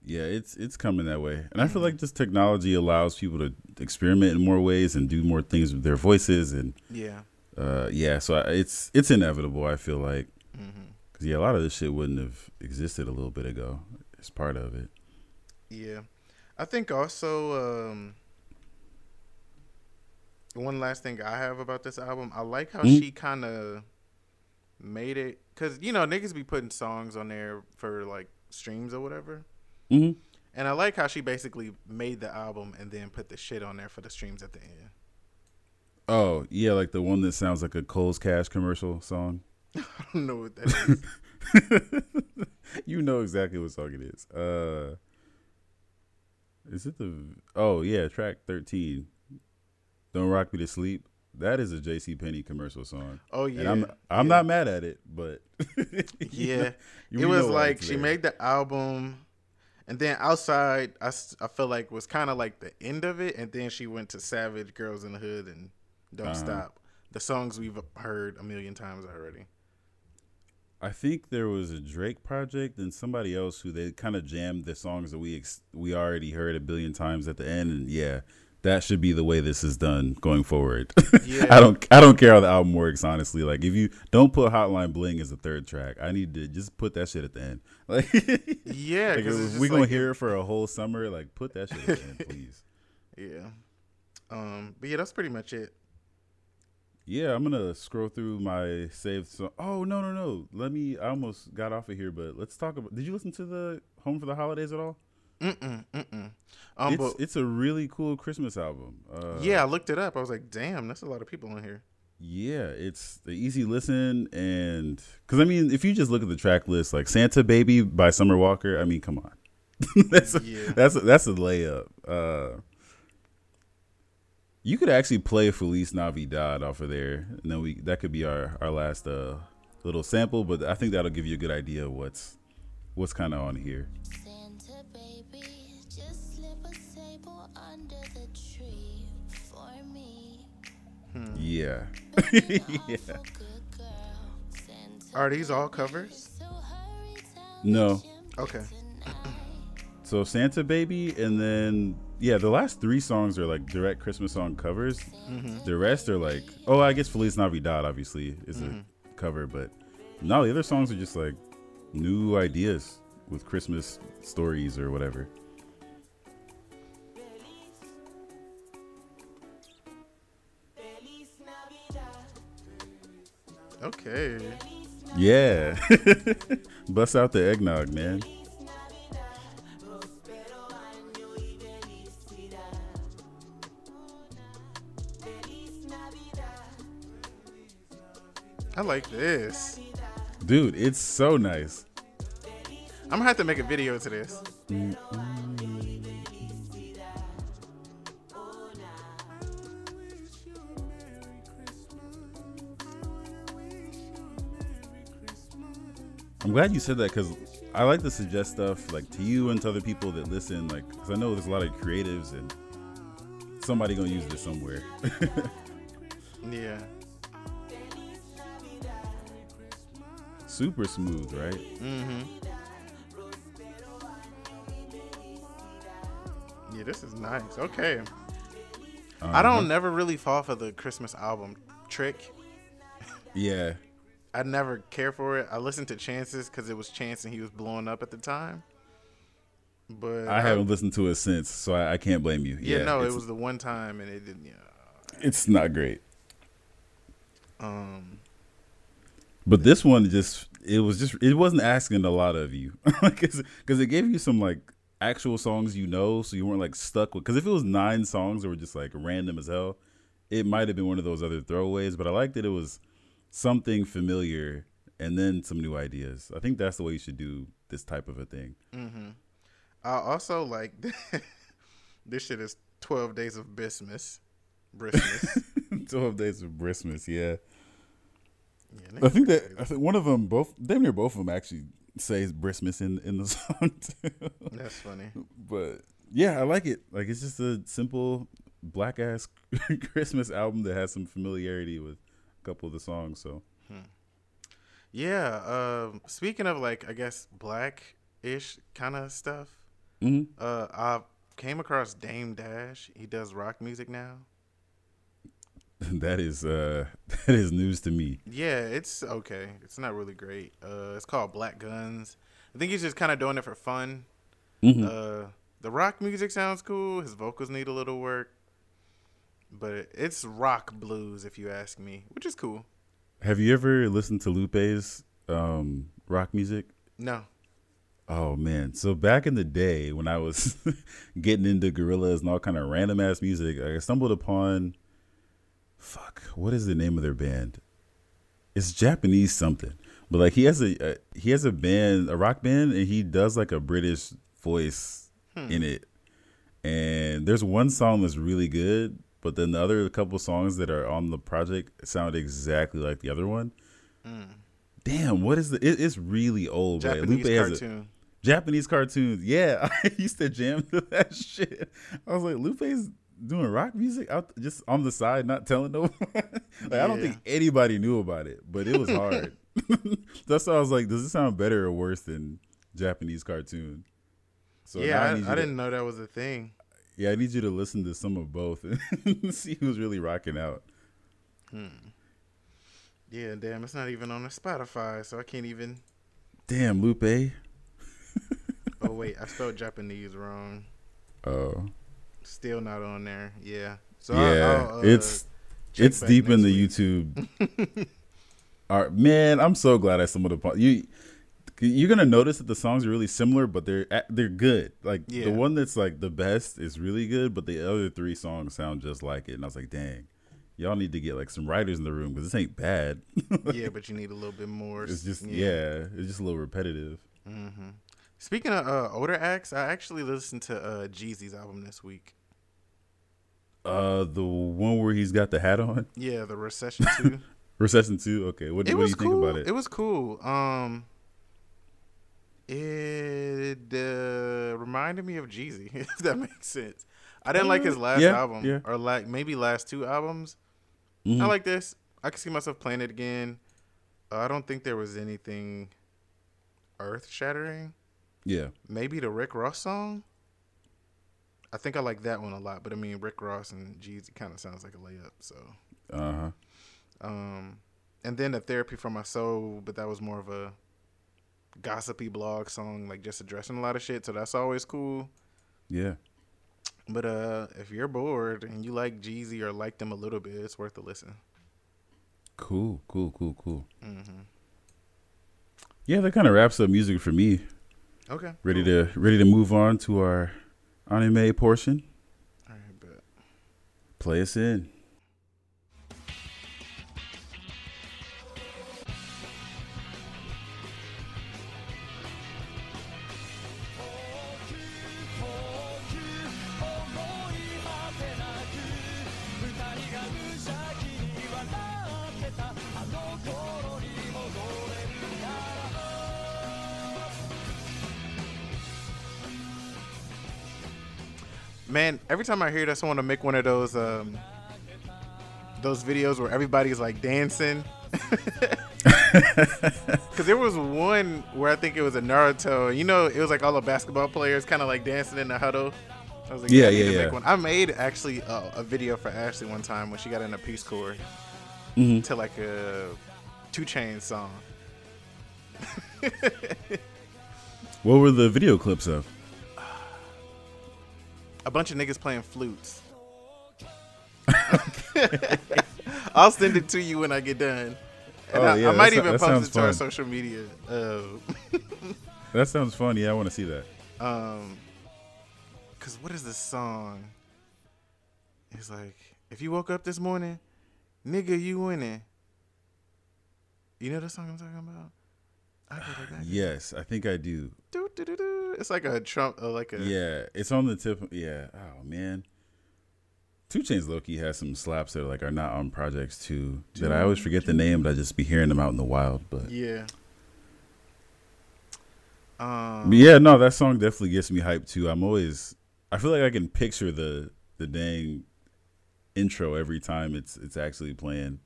Yeah, it's it's coming that way, and I feel like this technology allows people to experiment in more ways and do more things with their voices, and Yeah. uh, yeah, so I, it's it's inevitable. I feel like because yeah, a lot of this shit wouldn't have existed a little bit ago. It's part of it. Yeah. I think also um one last thing I have about this album, I like how Mhm. she kind of made it cause you know niggas be putting songs on there for like streams or whatever. hmm And I like how she basically made the album and then put the shit on there for the streams at the end. Oh yeah, like the one that sounds like a Kohl's Cash commercial song. I don't know what that is. you know exactly what song it is. Uh, is it the? Oh yeah, track thirteen. Don't rock me to sleep. That is a J.C. Penney commercial song. Oh yeah, and I'm I'm yeah. not mad at it, but you Yeah, know- it was like she made the album, and then outside, I I feel like was kind of like the end of it, and then she went to Savage, Girls in the Hood, and Don't Uh-huh. Stop. The songs we've heard a million times already. I think there was a Drake project and somebody else who they kind of jammed the songs that we ex- we already heard a billion times at the end, and yeah, that should be the way this is done going forward. Yeah. I don't I don't care how the album works, honestly. Like if you don't put Hotline Bling as the third track, I need to just put that shit at the end. Like, Yeah, like, because if we gonna hear it for a whole summer, like put that shit at the end, please. Yeah, um, but yeah, that's pretty much it. Yeah, I'm gonna scroll through my saved song. Oh no no no! Let me. I almost got off of here, but let's talk about. Did you listen to the Home for the Holidays at all? Mm-mm, mm-mm. Um, it's but it's a really cool Christmas album. Uh, yeah, I looked it up. I was like, damn, that's a lot of people on here. yeah, it's the easy listen, and because I mean, if you just look at the track list, like Santa Baby by Summer Walker, I mean, come on, that's a, Yeah. that's a, that's a layup. Uh, you could actually play Feliz Navidad off of there, and then we that could be our our last uh little sample. But I think that'll give you a good idea of what's what's kind of on here. Yeah, yeah. awful good girl. Santa Are these all covers? so hurry, tell No. Okay. So Santa Baby, and then yeah, the last three songs are like direct Christmas song covers. Mm-hmm. The rest are like, oh, I guess Feliz Navidad obviously is a mm-hmm. cover, but no, the other songs are just like new ideas with Christmas stories or whatever. Okay. Yeah, bust out the eggnog, man. I like this. Dude, it's so nice. I'm gonna have to make a video to this. I'm glad you said that because I like to suggest stuff like to you and to other people that listen, like because I know there's a lot of creatives and somebody gonna use this somewhere. Yeah. Super smooth, right? Mm-hmm. Yeah, this is nice. Okay. I Uh-huh. don't never really fall for the Christmas album trick. Yeah, I never care for it. I listened to Chances because it was Chance and he was blowing up at the time. But I haven't listened to it since, so I, I can't blame you. Yeah, no, it was the one time and it didn't. Yeah. It's not great, Um. but this one just it was just it wasn't asking a lot of you because it gave you some like actual songs you know, so you weren't like stuck with. Because if it was nine songs that were just like random as hell, it might have been one of those other throwaways. But I liked that it was something familiar and then some new ideas. I think that's the way you should do this type of a thing. Mm-hmm. I also like this shit is twelve days of Christmas. Christmas. Twelve days of Christmas, yeah. yeah, I think that. I think one of them, both damn near both of them, actually says Christmas in in the song too. that's funny. but yeah, I like it. Like it's just a simple black ass Christmas album that has some familiarity with couple of the songs. So Yeah. Um. Speaking of like, I guess black ish kind of stuff. Mhm. Uh, I came across Dame Dash. He does rock music now. that is uh that is news to me. Yeah, it's okay. It's not really great. Uh, it's called Black Guns. I think he's just kind of doing it for fun. Mhm. Uh, the rock music sounds cool. His vocals need a little work, but it's rock blues, if you ask me, which is cool. Have you ever listened to Lupe's um, rock music? No. Oh man! So back in the day when I was getting into Gorillaz and all kind of random ass music, I stumbled upon. Fuck! What is the name of their band? It's Japanese something, but like he has a, a he has a band, a rock band, and he does like a British voice in it. And there's one song that's really good, but then the other couple songs that are on the project sound exactly like the other one. Mm. Damn, what is the? It, it's really old. right? Japanese Lupe has a- cartoon. Japanese cartoons. Yeah, I used to jam to that shit. I was like, Lupe's doing rock music out just on the side, not telling no one. like I don't think anybody knew about it, but it was hard. That's why I was like, does it sound better or worse than Japanese cartoon? So yeah, you I, I didn't know that was a thing. Yeah, I need you to listen to some of both and see who's really rocking out. Hmm. Yeah, damn, it's not even on the Spotify, so I can't even. Damn, Lupe. Oh wait, I spelled Japanese wrong. Oh, Still not on there. Yeah. So yeah, I'll, I'll, uh, it's it's deep in the week. YouTube. All right, man, I'm so glad I stumbled upon you. You're gonna notice that the songs are really similar, but they're they're good. Like Yeah. the one that's like the best is really good, but the other three songs sound just like it. And I was like, dang, y'all need to get like some writers in the room because this ain't bad. yeah, but you need a little bit more. it's just yeah. it's just a little repetitive. Speaking of uh, older acts, I actually listened to uh, Jeezy's album this week. Uh, the one where he's got the hat on, Yeah, the Recession Two. Recession Two. Okay, what, what do you think about it? It was cool. Um, it uh, reminded me of Jeezy, if that makes sense. I didn't like his last yeah, album, yeah. or like maybe last two albums. Mhm. I like this. I can see myself playing it again. Uh, I don't think there was anything earth shattering. yeah, Maybe the Rick Ross song. I think I like that one a lot, but I mean Rick Ross and Jeezy kind of sounds like a layup. So, uh huh. um, and then the Therapy for My Soul, but that was more of a gossipy blog song, like just addressing a lot of shit. So that's always cool. Yeah. But uh, if you're bored and you like Jeezy or like them a little bit, it's worth a listen. Cool, cool, cool, cool. Mm-hmm. Yeah, that kind of wraps up music for me. Okay. Ready to ready to move on to our anime portion. All right, bet. Play us in. Every time I hear that, I want to make one of those um those videos where everybody's like dancing. Cause there was one where I think it was a Naruto. You know, it was like all the basketball players kind of like dancing in the huddle. I was like, Yeah, I yeah, yeah. I made actually a, a video for Ashley one time when she got in a Peace Corps Mm-hmm. to like a 2 Chainz song. What were the video clips of? A bunch of niggas playing flutes. I'll send it to you when I get done. And Oh, I, yeah, I might even post it to our social media. Uh, That sounds funny. Yeah, I want to see that. um, cause what is this song? It's like, if you woke up this morning, nigga, you winning. You know the song I'm talking about? I get it, I get it. Yes, I think I do. Do, do, do, do. It's like a Trump, uh, like a Yeah, it's on the tip. Yeah. Oh man. 2 Chainz Loki has some slaps that are like are not on projects too. That I always forget the name, but I just be hearing them out in the wild. But, yeah. Um, but yeah, no, that song definitely gets me hyped too. I'm always. I feel like I can picture the the dang intro every time it's it's actually playing.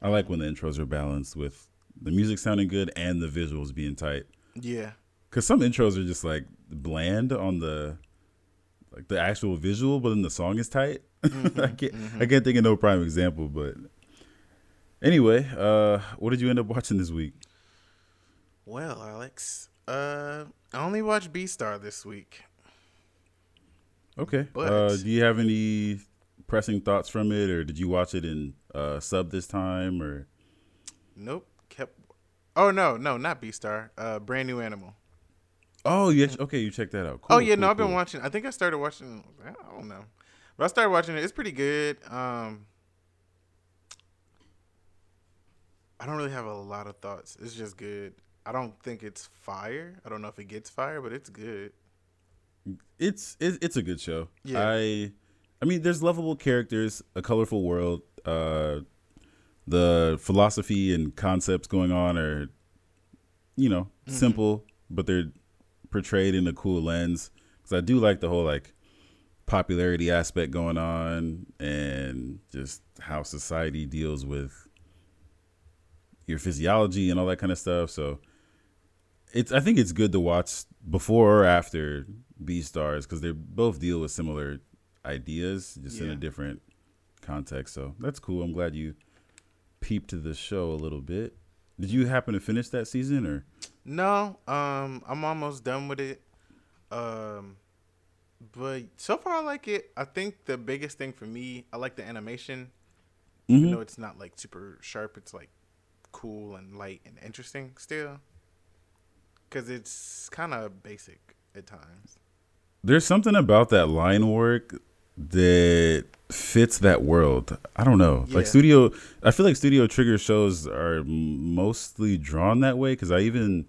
I like when the intros are balanced with the music sounding good and the visuals being tight. yeah. Cause some intros are just like bland on the like the actual visual, but then the song is tight. I can't I can't think of no prime example, but anyway, uh what did you end up watching this week? Well, Alex, uh, I only watched Beastars this week. Okay. But- uh do you have any pressing thoughts from it or did you watch it in uh sub this time or Nope. Oh no, no, not Beastars. Uh, brand new animal. Oh, yeah. Okay, you check that out. Cool, oh yeah, no, cool, I've been watching. I think I started watching. I don't know, but I started watching it. It's pretty good. Um, I don't really have a lot of thoughts. It's just good. I don't think it's fire. I don't know if it gets fire, but it's good. It's it, it's a good show. Yeah. I I mean, there's lovable characters, a colorful world. Uh, the philosophy and concepts going on are, you know, Mm-hmm. simple, but they're portrayed in a cool lens. Because I do like the whole like popularity aspect going on, and just how society deals with your physiology and all that kind of stuff. So it's I think it's good to watch before or after Beastars because they both deal with similar ideas, just in a different context. So that's cool. I'm glad you peeped to the show a little bit. Did you happen to finish that season or? No, um, I'm almost done with it. Um, but so far I like it. I think the biggest thing for me, I like the animation. Even Mhm. though it's not like super sharp, it's like cool and light and interesting still. Cause it's kind of basic at times. There's something about that line work that fits that world. I don't know. Yeah. Like studio, I feel like Studio Trigger shows are mostly drawn that way because I even,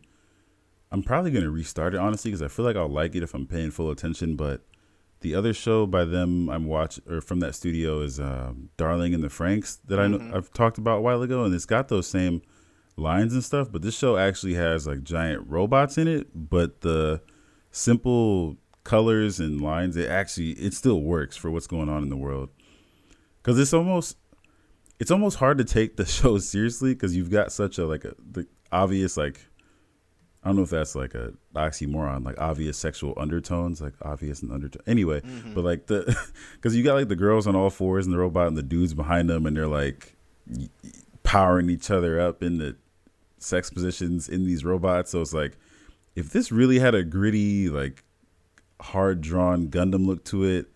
I'm probably gonna restart it honestly because I feel like I'll like it if I'm paying full attention. But the other show by them I'm watch or from that studio is um, Darling in the Franxx that I know I've talked about a while ago, and it's got those same lines and stuff. But this show actually has like giant robots in it, but the simple colors and lines it actually it still works for what's going on in the world because it's almost it's almost hard to take the show seriously because you've got such a like a the obvious like I don't know if that's like a oxymoron, like obvious sexual undertones, like obvious and undertone. Anyway, mm-hmm. but like the, because you got like the girls on all fours and the robot and the dudes behind them, and they're like powering each other up in the sex positions in these robots. So it's like, if this really had a gritty, like hard drawn Gundam look to it,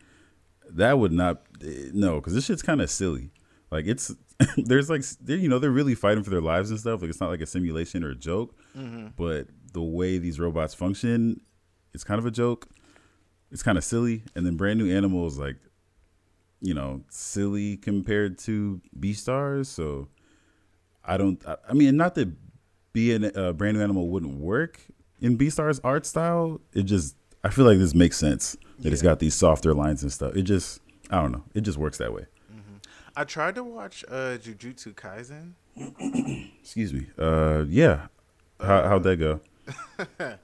that would not no, because this shit's kind of silly. Like it's there's like they're, you know they're really fighting for their lives and stuff. Like it's not like a simulation or a joke, mm-hmm. but the way these robots function, it's kind of a joke. It's kind of silly, and then brand new animals like you know silly compared to Beastars. So I don't. I, I mean, not that being a brand new animal wouldn't work in Beastars art style. It just I feel like this makes sense that it's got these softer lines and stuff. It just I don't know. It just works that way. I tried to watch uh Jujutsu Kaisen. Excuse me. Uh, yeah. How how'd that go?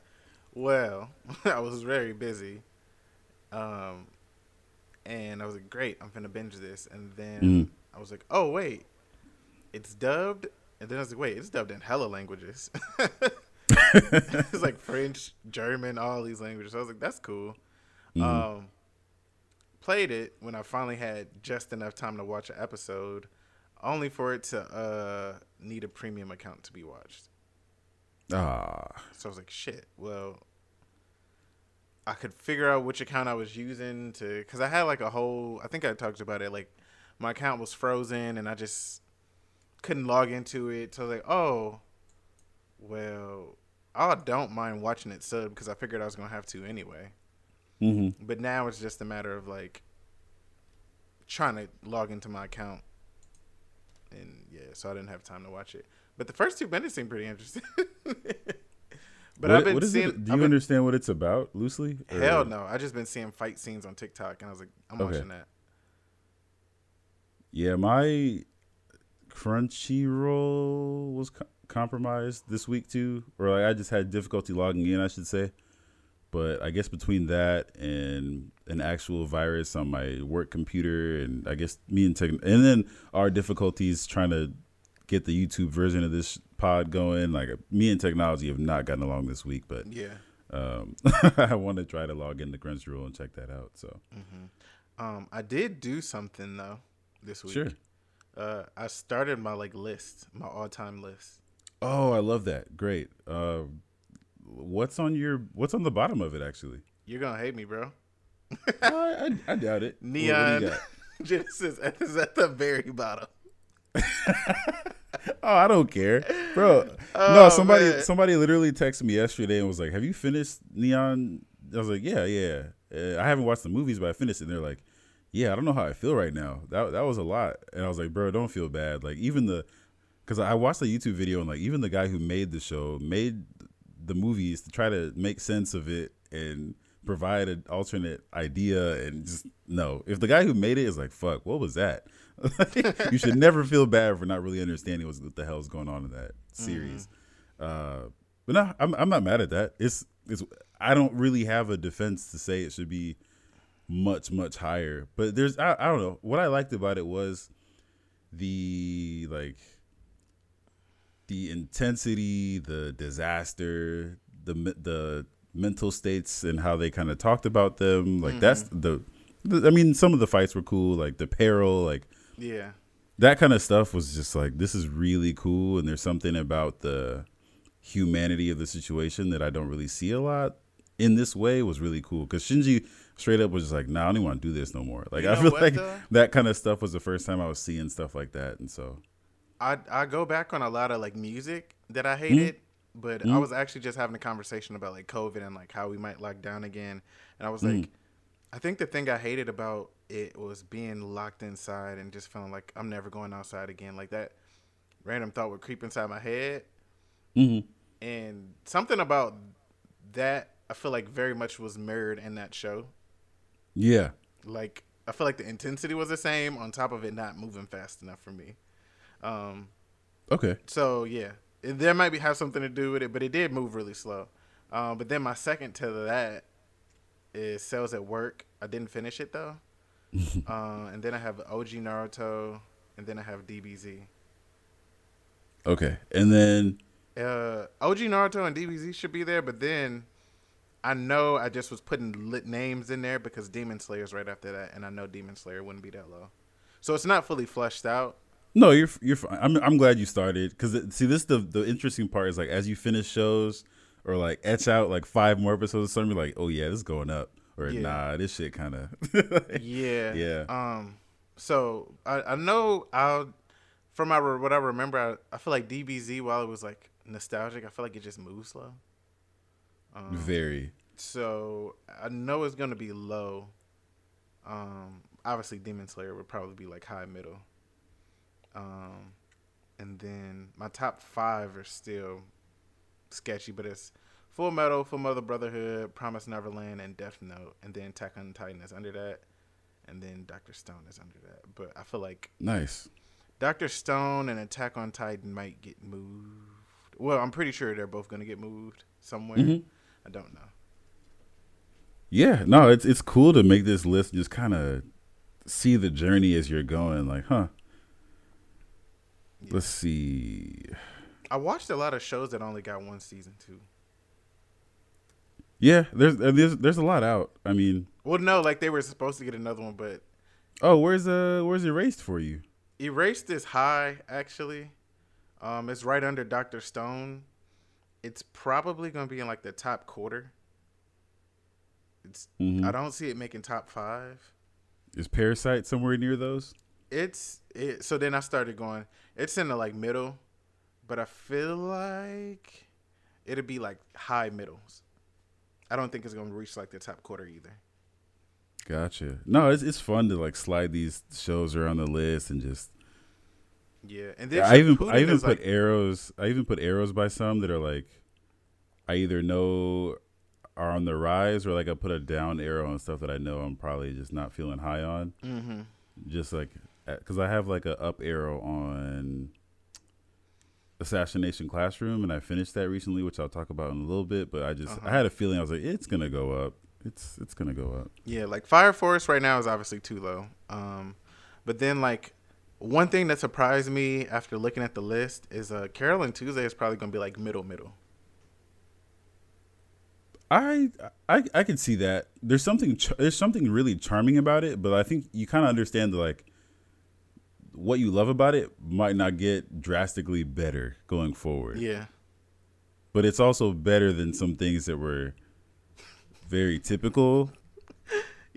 Well, I was very busy. Um, and I was like, great, I'm gonna binge this. And then Mhm. I was like, oh, wait, it's dubbed. And then I was like, wait, it's dubbed in hella languages. it's like French, German, all these languages. So I was like, that's cool. Um, played it when I finally had just enough time to watch an episode, only for it to uh, need a premium account to be watched. Ah, So I was like, shit. Well, I could figure out which account I was using to, because I had like a whole. I think I talked about it. Like, my account was frozen, and I just couldn't log into it. So I was like, oh, well, I don't mind watching it sub because I figured I was gonna have to anyway. hmm But now it's just a matter of like trying to log into my account, and yeah, so I didn't have time to watch it. But the first two minutes seemed pretty interesting. but what, I've been seeing. it? Do you been- understand what it's about loosely? or- Hell no! I just been seeing fight scenes on TikTok, and I was like, I'm Okay. watching that. Yeah, my Crunchyroll was compromised this week too, or like I just had difficulty logging in, I should say. But I guess between that and an actual virus on my work computer, and I guess me and tech, and then our difficulties trying to get the YouTube version of this pod going, like me and technology have not gotten along this week. But Yeah. um, I want to try to log into Crunchyroll and check that out. So Um, I did do something though this week. sure. Uh, I started my like list, my all-time list. Oh, I love that. Great. Uh, what's on your What's on the bottom of it? Actually, You're gonna hate me, bro. I, I, I doubt it. What- what Neon? Genesis is at the very bottom. oh, I don't care, bro. no, Oh, somebody man. somebody literally texted me yesterday and was like, "Have you finished Neon?" I was like, "Yeah, yeah." Uh, I haven't watched the movies, but I finished it. And they're like, "Yeah, I don't know how I feel right now. That that was a lot." And I was like, "Bro, don't feel bad. Like even the because I watched a YouTube video and like even the guy who made the show made the movies to try to make sense of it and provide an alternate idea and just no. If the guy who made it is like, "Fuck, what was that?" you should never feel bad for not really understanding what's, what the hell is going on in that series. Uh, but no, I'm I'm not mad at that. It's it's I don't really have a defense to say it should be much much higher. But there's I, I don't know what I liked about it was the like the intensity, the disaster, the the mental states and how they kind of talked about them. Like mm-hmm. that's the, the I mean some of the fights were cool, like the peril, like Yeah. that kind of stuff was just like this is really cool and there's something about the humanity of the situation that I don't really see a lot in this way was really cool because Shinji straight up was just like nah I don't even want to do this no more like You I feel what, like though? that kind of stuff was the first time I was seeing stuff like that and so I I go back on a lot of like music that I Mm-hmm. hated, but I was actually just having a conversation about like COVID and like how we might lock down again, and I was Mm. like, I think the thing I hated about it was being locked inside and just feeling like I'm never going outside again. Like that random thought would creep inside my head, Mhm. and something about that I feel like very much was mirrored in that show. yeah Like I feel like the intensity was the same. On top of it not moving fast enough for me. Um, okay so yeah, it, there might be have something to do with it, but it did move really slow. Um, but then my second to that is Cells at Work. I didn't finish it though. uh, and then I have OG Naruto, and then I have DBZ. okay and then Uh, OG Naruto and DBZ should be there, but then I know I just was putting lit names in there because Demon Slayer's right after that, and I know Demon Slayer wouldn't be that low. So it's not fully fleshed out. No, you're you're fine. I'm I'm glad you started because see this the the interesting part is like as you finish shows or like etch out like five more episodes of something you're like oh yeah this is going up or Yeah. nah this shit kind of Yeah. Yeah. Um. So I I know I'll from my what I remember I, I feel like DBZ while it was like nostalgic I feel like it just moves slow. Um, very So I know it's gonna be low. Um. Obviously, Demon Slayer would probably be like high middle. Um, and then my top five are still sketchy, but it's Full Metal, Full Metal Brotherhood, Promise Neverland, and Death Note, and then Attack on Titan is under that, and then Doctor Stone is under that. But I feel like nice. Doctor Stone and Attack on Titan might get moved. Well, I'm pretty sure they're both gonna get moved somewhere. Mhm. I don't know. Yeah, no, it's it's cool to make this list and just kind of see the journey as you're going. Like, huh? Let's see. I watched a lot of shows that only got one season too. Yeah, there's uh, there's there's a lot out. I mean, Well, no, like they were supposed to get another one, but oh, where's uh where's erased for you? Erased is high actually. Um, it's right under Doctor Stone. It's probably gonna be in like the top quarter. It's Mhm. I don't see it making top five. Is Parasyte somewhere near those? It's it. So then I started going. It's in the like middle, but I feel like it'll be like high middles. I don't think it's gonna reach like the top quarter either. Gotcha. No, it's it's fun to like slide these shows around the list and just. Yeah, and then I even I even put like, arrows. I even put arrows by some that are like, I either know are on the rise or like I put a down arrow on stuff that I know I'm probably just not feeling high on. Mhm. Just like because I have like a up arrow on Assassination Classroom and I finished that recently, which I'll talk about in a little bit. But I just Uh-huh. I had a feeling I was like it's gonna go up. It's it's gonna go up. Yeah, like Fire Force right now is obviously too low. Um, but then like one thing that surprised me after looking at the list is uh Carole & Tuesday is probably gonna be like middle middle. I I I can see that. There's something ch- there's something really charming about it, but I think you kind of understand the like what you love about it might not get drastically better going forward. Yeah. But it's also better than some things that were very typical.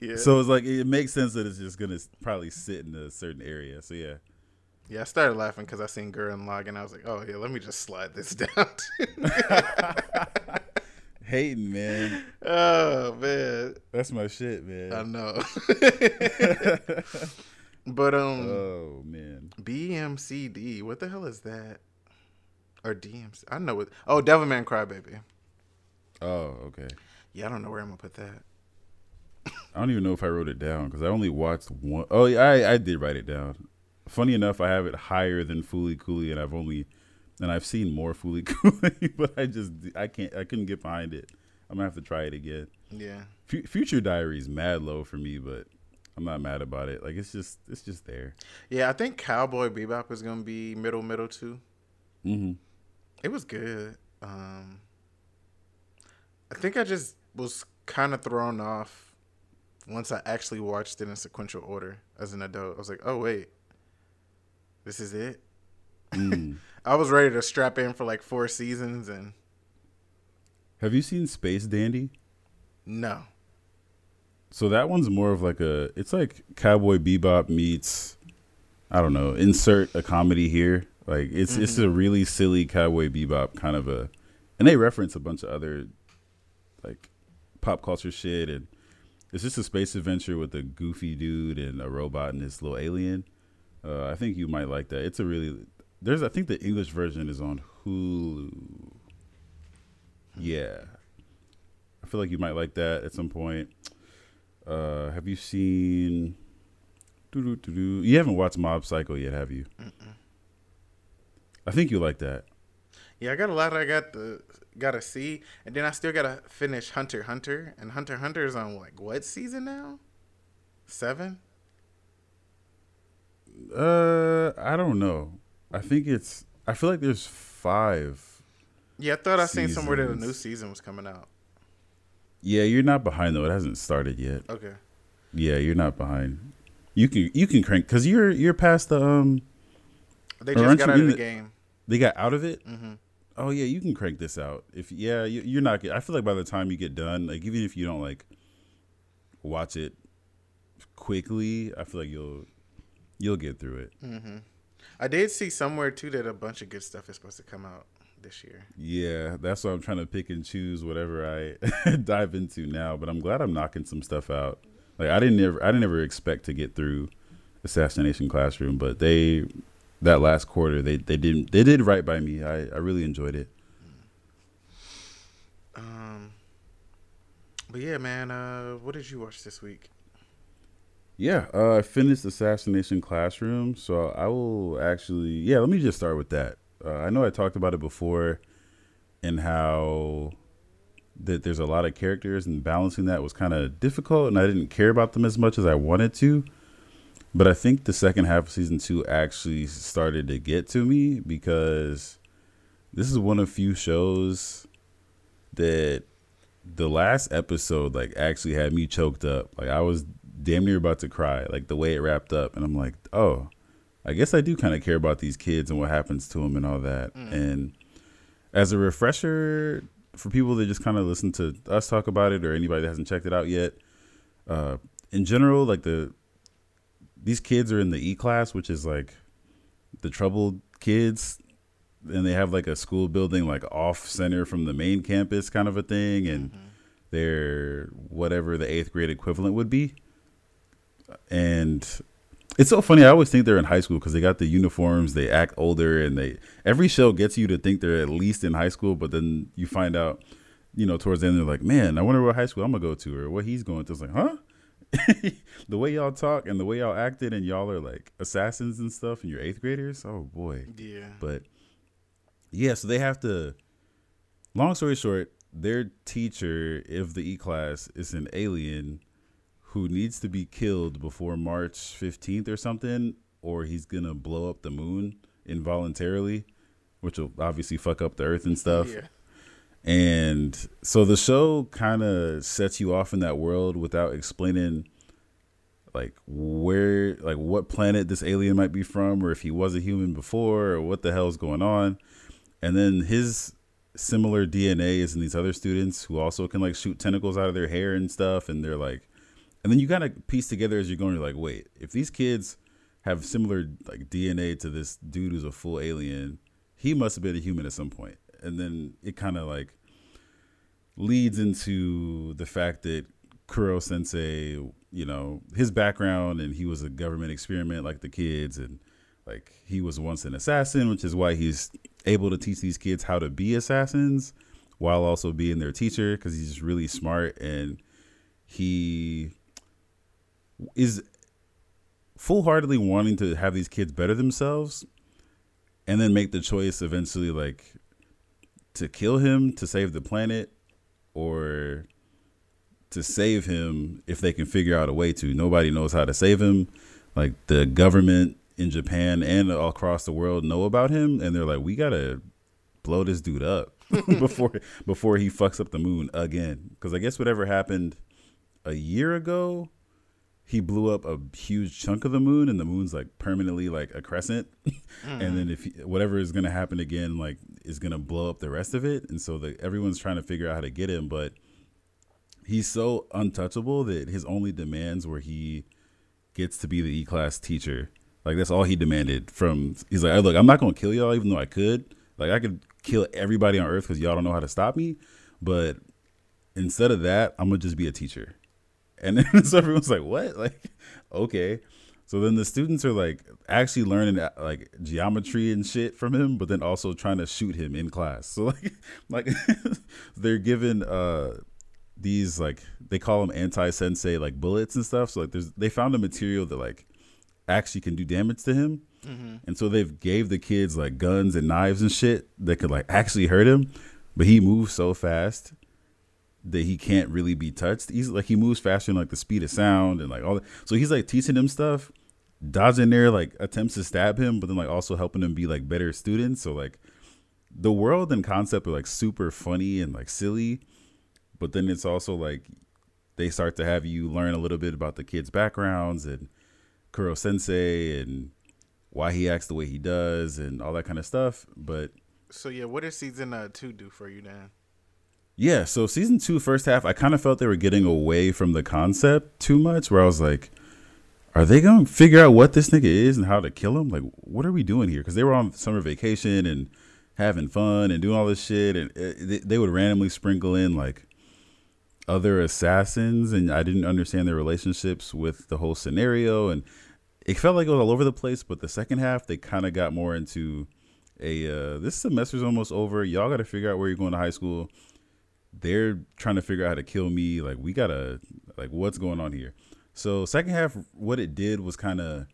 Yeah. So it's like it makes sense that it's just gonna probably sit in a certain area. So yeah, Yeah, I started laughing because I seen Gurren Lagann and I was like, oh yeah, let me just slide this down. Hating, man. oh man, That's my shit, man. I know. But um, Oh man. BMCD, what the hell is that? Or DMC? I know it. Oh, Devil Devilman Crybaby. Oh, okay. Yeah, I don't know where I'm gonna put that. I don't even know if I wrote it down because I only watched one. Oh, yeah, I I did write it down. Funny enough, I have it higher than Fooly Cooly, and I've only and I've seen more Fooly Cooly, but I just I can't I couldn't get behind it. I'm gonna have to try it again. Yeah. Fu Future Diaries mad low for me, but I'm not mad about it. Like it's just it's just there. Yeah, I think Cowboy Bebop is gonna be middle middle too. hmm It was good. Um I think I just was kind of thrown off once I actually watched it in sequential order as an adult. I was like, "Oh wait. This is it?" Mm. I was ready to strap in for like 4 seasons and Have you seen Space Dandy? no. So that one's more of like a it's like Cowboy Bebop meets I don't know, insert a comedy here. Like it's it's a really silly Cowboy Bebop kind of a and they reference a bunch of other like pop culture shit and it's just a space adventure with a goofy dude and a robot and this little alien. Uh, I think you might like that. It's a really there's I think the English version is on Hulu. Yeah. I feel like you might like that at some point. Uh, have you seen? You haven't watched Mob Psycho yet, have you? I think you like that. Yeah, I got a lot I got to got to see, and then I still got to finish Hunter Hunter, and Hunter Hunter is on like what season now? Seven. Uh, I don't know. I think it's. I feel like there's five. Yeah, I thought I seen somewhere that a new season was coming out. Yeah, you're not behind though. It hasn't started yet. Okay. Yeah, you're not behind. You can you can crank because you're you're past the um. They just got out of the the- game. They got out of it. hmm Oh yeah, you can crank this out. If yeah, you, you're not. I feel like by the time you get done, like even if you don't like watch it quickly, I feel like you'll you'll get through it. hmm I did see somewhere too that a bunch of good stuff is supposed to come out this year. Yeah, that's why I'm trying to pick and choose whatever I dive into now. But I'm glad I'm knocking some stuff out. Like I didn't ever, I didn't ever expect to get through Assassination Classroom, but they that last quarter they they didn't they did right by me. I I really enjoyed it. Um, but yeah, man. Uh, what did you watch this week? Yeah, uh, I finished Assassination Classroom, so I will actually. Yeah, let me just start with that. Uh, I know I talked about it before, and how that there's a lot of characters, and balancing that was kind of difficult, and I didn't care about them as much as I wanted to. But I think the second half of season two actually started to get to me because this is one of few shows that the last episode like actually had me choked up. Like I was damn near about to cry, like the way it wrapped up, and I'm like, oh, I guess I do kind of care about these kids and what happens to them and all that. And as a refresher for people that just kind of listen to us talk about it or anybody that hasn't checked it out yet, uh, in general, like the these kids are in the E class, which is like the troubled kids, and they have like a school building like off center from the main campus kind of a thing, and they're whatever the eighth grade equivalent would be. And it's so funny. I always think they're in high school because they got the uniforms. They act older, and they every show gets you to think they're at least in high school. But then you find out, you know, towards the end, they're like, "Man, I wonder what high school I'm gonna go to, or what he's going to." It's like, huh? the way y'all talk and the way y'all acted, and y'all are like assassins and stuff, and you're eighth graders. Oh boy. Yeah. But yeah, so they have to. Long story short, their teacher of the E class is an alien who needs to be killed before March 15th or something, or he's gonna blow up the moon involuntarily, which will obviously fuck up the Earth and stuff. Yeah. And so the show kind of sets you off in that world without explaining like where like what planet this alien might be from or if he was a human before or what the hell's going on. And then his similar DNA is in these other students who also can like shoot tentacles out of their hair and stuff and they're like and then you kind of piece together as you're going you're like wait, if these kids have similar like DNA to this dude who's a full alien. He must have been a human at some point. and then it kind of like leads into the fact that Koro Sensei, you know, his background and he was a government experiment like the kids and like he was once an assassin, which is why he's able to teach these kids how to be assassins while also being their teacher because he's really smart and he is full-heartedly wanting to have these kids better themselves and then make the choice eventually like to kill him to save the planet or to save him if they can figure out a way to. Nobody knows how to save him. Like the government in Japan and all across the world know about him and they're like, we gotta blow this dude up before before he fucks up the moon again. Because I guess whatever happened a year ago, he blew up a huge chunk of the moon, and the moon's like permanently like a crescent. Mm. and then if whatever is gonna happen again, like is gonna blow up the rest of it. And so the, everyone's trying to figure out how to get him, but he's so untouchable that his only demands were he gets to be the E class teacher. Like that's all he demanded from. He's like, look, I'm not gonna kill y'all, even though I could. Like I could kill everybody on Earth because y'all don't know how to stop me. But instead of that, I'm gonna just be a teacher. And then so everyone's like, what? Like, okay. So then the students are like actually learning uh, like geometry and shit from him, but then also trying to shoot him in class. So like, like they're given uh these like they call them anti sensei like bullets and stuff. So like there's they found a material that like actually can do damage to him. And so they've gave the kids like guns and knives and shit that could like actually hurt him, but he moves so fast that he can't really be touched. He's like he moves faster than like the speed of sound and like all that. So he's like teaching him stuff, dodging there like attempts to stab him, but then like also helping him be like better students. So like the world and concept are like super funny and like silly, but then it's also like they start to have you learn a little bit about the kids' backgrounds and Koro Sensei and why he acts the way he does and all that kind of stuff. But So yeah, what does season uh, two do for you, Dan? Yeah, so season two, first half, I kind of felt they were getting away from the concept too much, where I was like, are they going to figure out what this nigga is and how to kill him? Like, what are we doing here? Because they were on summer vacation and having fun and doing all this shit, and they, they would randomly sprinkle in like other assassins, and I didn't understand their relationships with the whole scenario, and it felt like it was all over the place. But the second half, they kind of got more into a uh, this semester's almost over. Y'all got to figure out where you're going to high school. They're trying to figure out how to kill me. Like we gotta like what's going on here. So second half, what it did was kind of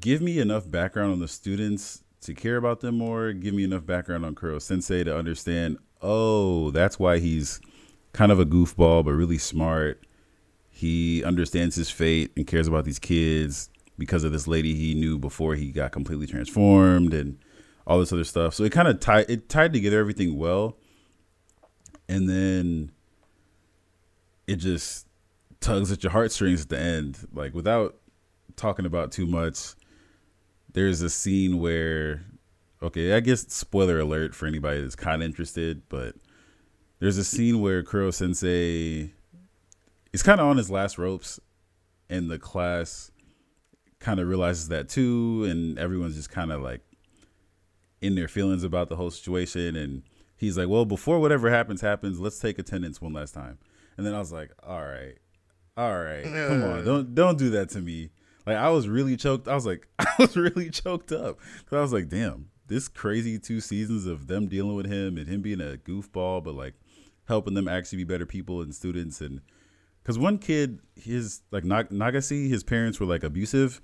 give me enough background on the students to care about them more. Give me enough background on Koro Sensei to understand. Oh, that's why he's kind of a goofball, but really smart. He understands his fate and cares about these kids because of this lady he knew before he got completely transformed and all this other stuff. So it kind of tied it tied together everything well. And then it just tugs at your heartstrings at the end. Like without talking about too much, there's a scene where okay, I guess spoiler alert for anybody that's kind of interested, but there's a scene where Koro Sensei is kind of on his last ropes, and the class kind of realizes that too, and everyone's just kind of like in their feelings about the whole situation. And he's like, "Well, before whatever happens happens, let's take attendance one last time." And then I was like, "All right, all right, come on, don't don't do that to me." Like I was really choked. I was like, I was really choked up because I was like, "Damn." This crazy two seasons of them dealing with him and him being a goofball, but like helping them actually be better people and students and because one kid his like Nag- Nagisa his parents were like abusive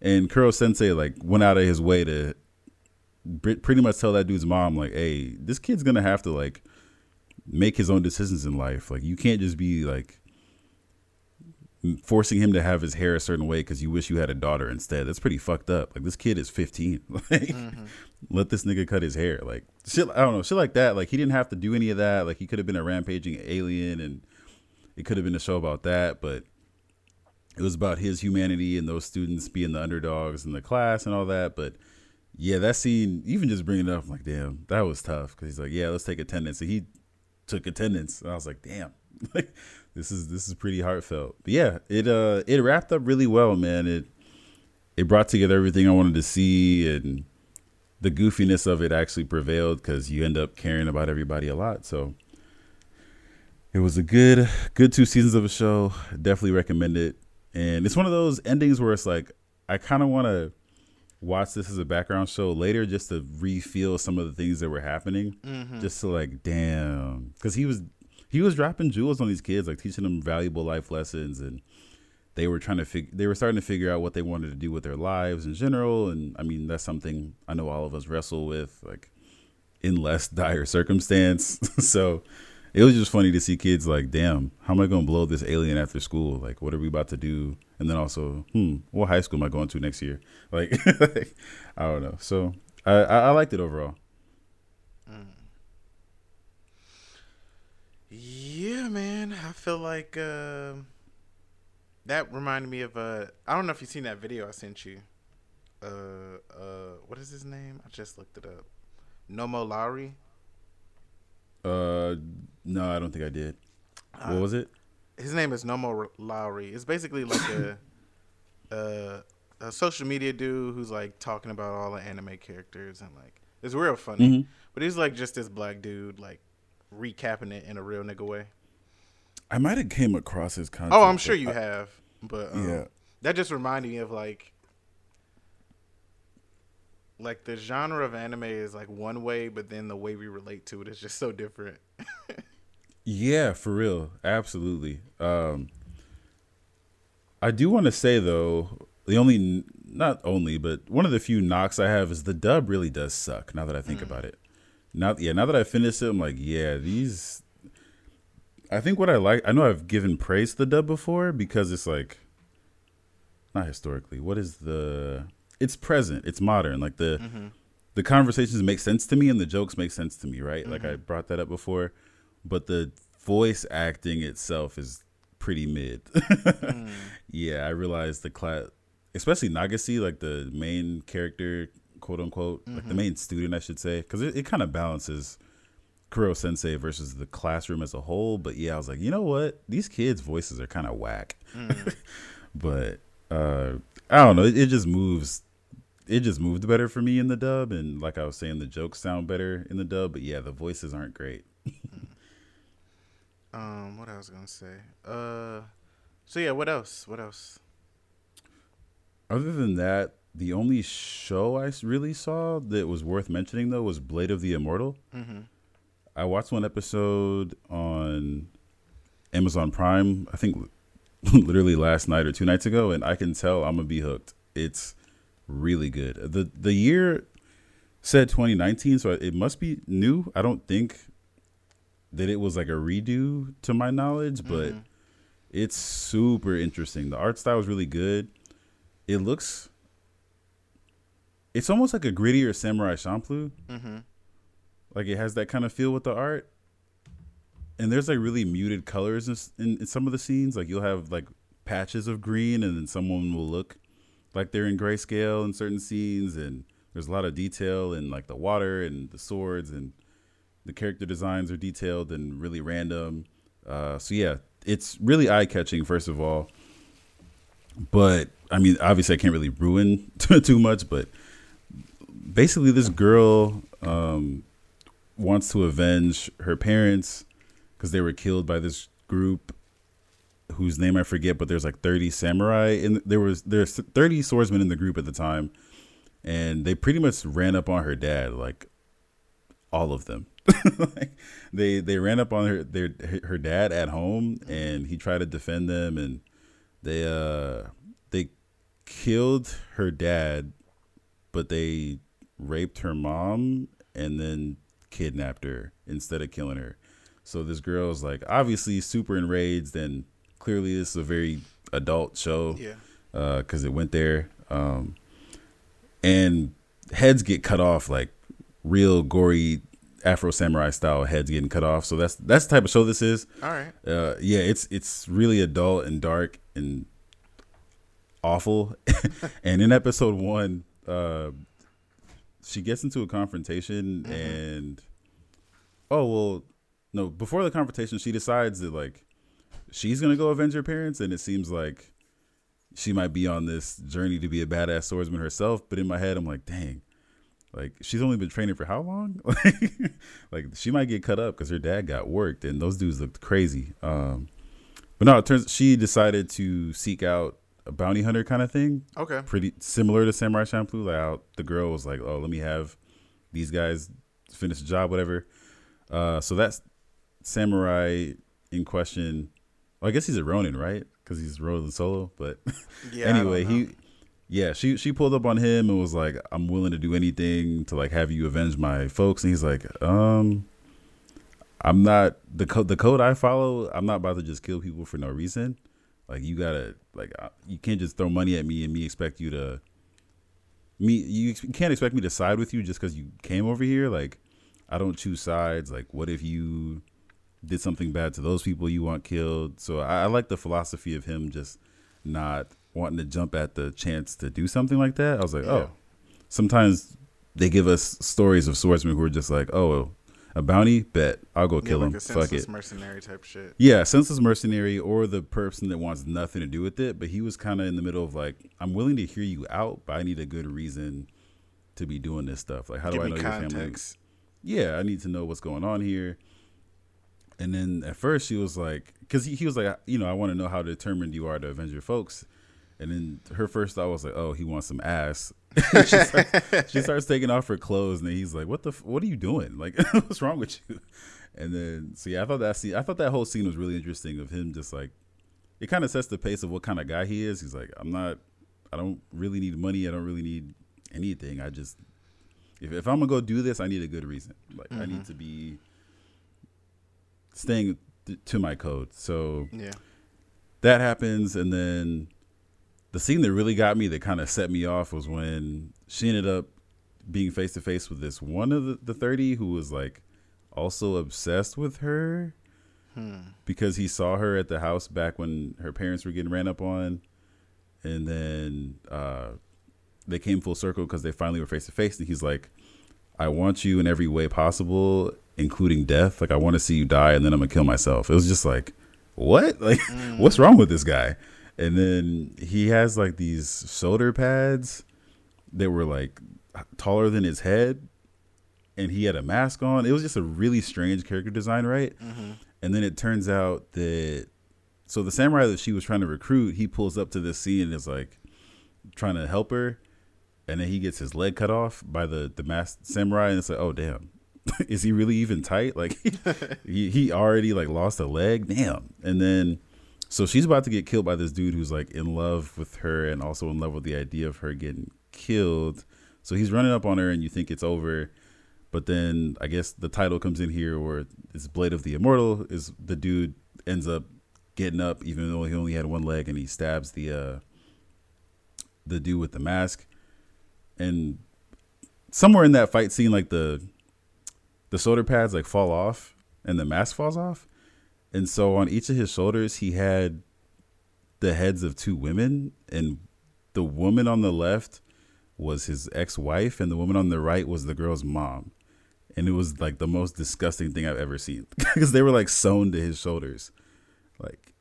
and koro sensei like went out of his way to pretty much tell that dude's mom like hey this kid's gonna have to like make his own decisions in life. Like you can't just be like forcing him to have his hair a certain way because you wish you had a daughter instead. That's pretty fucked up. Like this kid is 15 like mm-hmm. let this nigga cut his hair. Like shit i don't know shit like that. Like he didn't have to do any of that. Like he could have been a rampaging alien and it could have been a show about that but it was about his humanity and those students being the underdogs in the class and all that but yeah that scene even just bringing it up I'm like damn that was tough because he's like yeah let's take attendance and he took attendance and i was like damn like this is this is pretty heartfelt but yeah it uh it wrapped up really well man it it brought together everything I wanted to see, and the goofiness of it actually prevailed because you end up caring about everybody a lot. So it was a good, good two seasons of a show. Definitely recommend it. And it's one of those endings where it's like I kind of want to watch this as a background show later just to re-feel some of the things that were happening. Mm-hmm. Just to like damn. Because he was he was dropping jewels on these kids like teaching them valuable life lessons and they were trying to figure they were starting to figure out what they wanted to do with their lives in general and i mean that's something i know all of us wrestle with like in less dire circumstance. So it was just funny to see kids like damn how am i going to blow this alien after school like what are we about to do and then also hmm what high school am i going to next year like i don't know so i i, I liked it overall Yeah, man. I feel like um that reminded me of uh I don't know if you've seen that video I sent you. Uh uh what is his name? I just looked it up. Nomo Lowry. Uh no i don't think i did what was it His name is Nomo Lowry. It's basically like a uh a social media dude who's like talking about all the anime characters and like it's real funny. Mhm. But he's like just this black dude like recapping it in a real nigga way. i might have came across his content Oh, I'm sure you I- have. But um, Yeah. that just reminded me of like like the genre of anime is like one way, but then the way we relate to it is just so different. Yeah, for real. Absolutely. Um I do want to say though, the only not only, but one of the few knocks I have is the dub really does suck now that I think about it. Now yeah, now that I finished it, I'm like, yeah, these I think what I like I know I've given praise to the dub before because it's like not historically. What is the it's present, it's modern. Like the mm-hmm. the conversations make sense to me and the jokes make sense to me, right? Like I mm-hmm. brought that up before, but the voice acting itself is pretty mid. Mm. Yeah, I realized the class, especially Nagisa, like the main character, quote unquote, like the mm-hmm. main student, I should say, because it, it kind of balances Koro Sensei versus the classroom as a whole. But yeah, I was like, you know what? These kids' voices are kind of whack. Mm. but uh, I don't know. It, it just moves. It just moved better for me in the dub, and like I was saying, the jokes sound better in the dub. But yeah, the voices aren't great. Um, what I was gonna say. Uh, so yeah, what else? What else? Other than that, the only show I really saw that was worth mentioning though was Blade of the Immortal. Mm-hmm. I watched one episode on Amazon Prime. I think literally last night or two nights ago, and I can tell I'm gonna be hooked. It's really good. the The year said 2019, so it must be new. I don't think that it was like a redo to my knowledge, but it's super interesting. The art style is really good. It looks. It's almost like a grittier Samurai Champloo Mm-hmm. like it has that kind of feel with the art and there's like really muted colors in, in, in some of the scenes like you'll have like patches of green and then someone will look like they're in grayscale in certain scenes and there's a lot of detail in like the water and the swords and the character designs are detailed and really random. Uh, so yeah it's really eye-catching first of all. But i mean obviously i can't really ruin too much but basically this girl um, wants to avenge her parents because they were killed by this group whose name I forget, but there's like 30 samurai and there was there's 30 swordsmen in the group at the time, and they pretty much ran up on her dad, like all of them. like, they they ran up on her their her dad at home, and he tried to defend them, and they uh they killed her dad, but they raped her mom and then kidnapped her instead of killing her. So this girl's like obviously super enraged, and clearly this is a very adult show Yeah. because it went there. Um, and heads get cut off like real gory Afro samurai style heads getting cut off. So that's that's the type of show this is. All right. Uh, yeah, it's it's really adult and dark and awful. and in episode one, uh, she gets into a confrontation and oh well, no. Before the confrontation, she decides that like she's gonna go avenge her parents, and it seems like she might be on this journey to be a badass swordsman herself. But in my head, I'm like, dang, like she's only been training for how long? like, like she might get cut up because her dad got worked, and those dudes looked crazy. Um, but no, it turns she decided to seek out a bounty hunter kind of thing, Okay. pretty similar to Samurai Champloo. Like how the girl was like, "Oh, let me have these guys finish the job, whatever." Uh, so that's samurai in question. Well, I guess he's a Ronin, right? Because he's rolling solo. But Yeah. Anyway, he, yeah, she she pulled up on him and was like, "I'm willing to do anything to like have you avenge my folks." And he's like, "Um, I'm not the code. The code I follow. I'm not about to just kill people for no reason. Like you gotta like uh, you can't just throw money at me and me expect you to me. You you can't expect me to side with you just because you came over here. Like I don't choose sides. Like what if you did something bad to those people you want killed? So I, I like the philosophy of him just not wanting to jump at the chance to do something like that. I was like, oh. Yeah. oh, sometimes they give us stories of swordsmen who are just like, oh, a bounty, bet I'll go Yeah, kill like him. Fuck it. mercenary type shit. Yeah, senseless mercenary or the person that wants nothing to do with it. But he was kind of in the middle of like, I'm willing to hear you out, but I need a good reason to be doing this stuff. Like, how Give do I know your family? context. yeah, I need to know what's going on here. And then at first she was like, because he, he was like, you know, I want to know how determined you are to avenge your folks. And then her first thought was like, oh, he wants some ass. she, starts, she starts taking off her clothes, and then he's like, what the, f- what are you doing? Like, what's wrong with you? And then, so yeah, I thought that scene, I thought that whole scene was really interesting of him just like, it kind of sets the pace of what kind of guy he is. He's like, I'm not, I don't really need money. I don't really need anything. I just, if, if I'm gonna go do this, I need a good reason. Like I need mm-hmm. to be staying th- to my code. So Yeah. that happens, and then the scene that really got me, that kind of set me off, was when she ended up being face to face with this one of the, the thirty who was like also obsessed with her because he saw her at the house back when her parents were getting ran up on, and then uh, they came full circle because they finally were face to face, and he's like, "I want you in every way possible, including death. Like I want to see you die, and then I'm gonna kill myself." It was just like, what? Like, mm. what's wrong with this guy? And then he has like these shoulder pads that were like taller than his head, and he had a mask on. It was just a really strange character design, right? Mm-hmm. And then it turns out that so the samurai that she was trying to recruit, he pulls up to this scene and is like trying to help her, and then he gets his leg cut off by the the masked samurai, and it's like, oh damn, is he really even tight? Like he he already like lost a leg, damn. And then so she's about to get killed by this dude who's like in love with her and also in love with the idea of her getting killed. So he's running up on her, and you think it's over. But then I guess the title comes in here where it's Blade of the Immortal is the dude ends up getting up even though he only had one leg and he stabs the uh the dude with the mask. And somewhere in that fight scene like the the shoulder pads like fall off and the mask falls off. And so on each of his shoulders he had the heads of two women and the woman on the left was his ex-wife and the woman on the right was the girl's mom and it was like the most disgusting thing I've ever seen because they were like sewn to his shoulders. Like,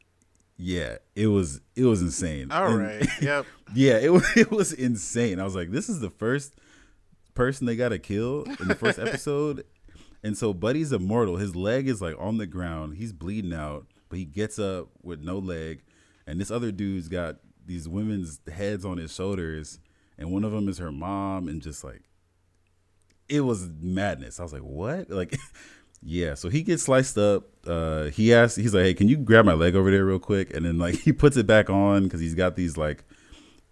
yeah, it was it was insane. All And- right. Yep. yeah, it was it was insane. I was like, this is the first person they got to kill in the first episode, and so Buddy's immortal. His leg is like on the ground. He's bleeding out, but he gets up with no leg, and this other dude's got these women's heads on his shoulders, and one of them is her mom, and just like it was madness. I was like, what? Like, yeah. So he gets sliced up. Uh, he asks, he's like, hey, can you grab my leg over there real quick? And then like he puts it back on because he's got these like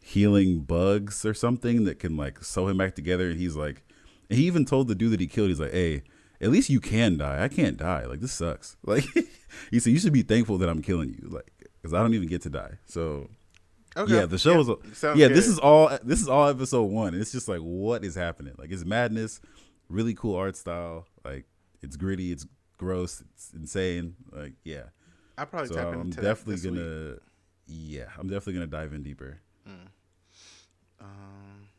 healing bugs or something that can like sew him back together. And he's like, and he even told the dude that he killed, he's like, hey, at least you can die. I can't die. Like this sucks. Like he said, you should be thankful that I'm killing you. Like because I don't even get to die. So Okay. yeah, the show Yeah, was. sounds yeah, this is all. This is all episode one. And it's just like, what is happening? Like, it's madness. Really cool art style. Like, it's gritty. It's gross. It's insane. Like, yeah. I probably So tap I'm definitely this week. gonna. Yeah, I'm definitely gonna dive in deeper. Um,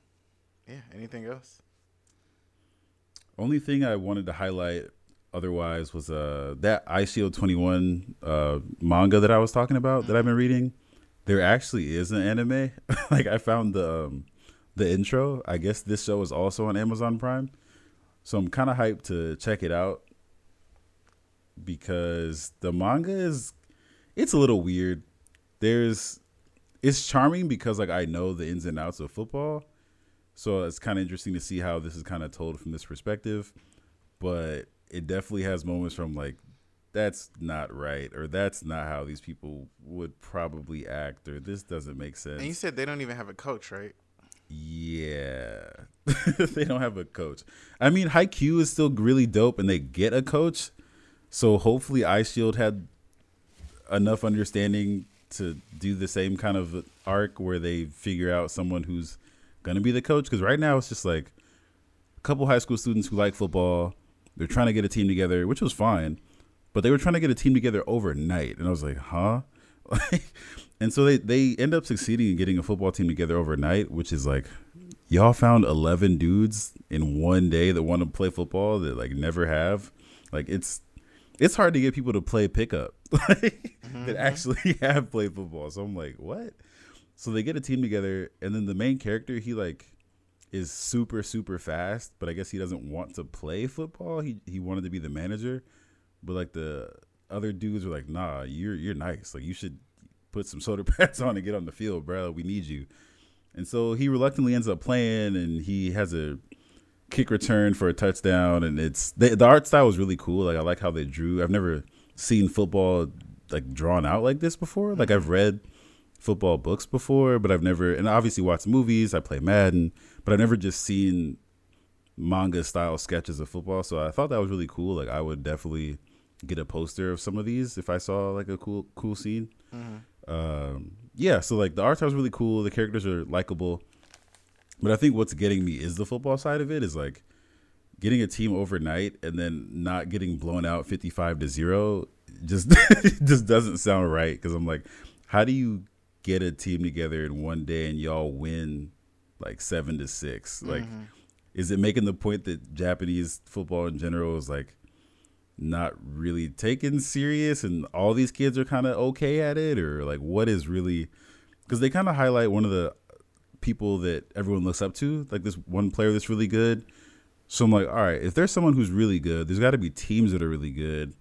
yeah. Anything else? Only thing I wanted to highlight otherwise was uh that Shield 21 uh manga that I was talking about that I've been reading. there actually is an anime. like I found the um, the intro. I guess this show is also on Amazon Prime, so I'm kind of hyped to check it out because the manga is it's a little weird. There's it's charming because like I know the ins and outs of football, so it's kind of interesting to see how this is kind of told from this perspective. But it definitely has moments from like that's not right or that's not how these people would probably act or this doesn't make sense. And you said they don't even have a coach, right? Yeah. they don't have a coach. I mean, Haikyuu is still really dope and they get a coach. So hopefully Eyeshield had enough understanding to do the same kind of arc where they figure out someone who's to be the coach cuz right now it's just like a couple high school students who like football. They're trying to get a team together, which was fine. But they were trying to get a team together overnight and I was like, "Huh?" and so they they end up succeeding in getting a football team together overnight, which is like y'all found 11 dudes in one day that want to play football that like never have. Like it's it's hard to get people to play pickup that mm-hmm. actually have played football. So I'm like, what? So they get a team together, and then the main character he like is super super fast, but I guess he doesn't want to play football. He he wanted to be the manager, but like the other dudes were like, nah, you're you're nice. Like you should put some shoulder pads on and get on the field, bro. We need you. And so he reluctantly ends up playing, and he has a kick return for a touchdown. And it's the, the art style was really cool. Like I like how they drew. I've never seen football like drawn out like this before. Like mm-hmm. I've read football books before, but I've never, and I obviously watched movies. I play Madden, but I've never just seen manga style sketches of football. So I thought that was really cool. Like I would definitely get a poster of some of these if I saw like a cool cool scene. Um, yeah, so like the art style is really cool. The characters are likable, but I think what's getting me is the football side of it. Is like getting a team overnight and then not getting blown out fifty five to zero. Just just doesn't sound right because I'm like, how do you get a team together in one day and y'all win like seven to six? Like, mm-hmm. is it making the point that Japanese football in general is like not really taken serious and all these kids are kind of okay at it? Or like what is really because they kind of highlight one of the people that everyone looks up to like this one player that's really good. So i'm like all right if there's someone who's really good there's got to be teams that are really good.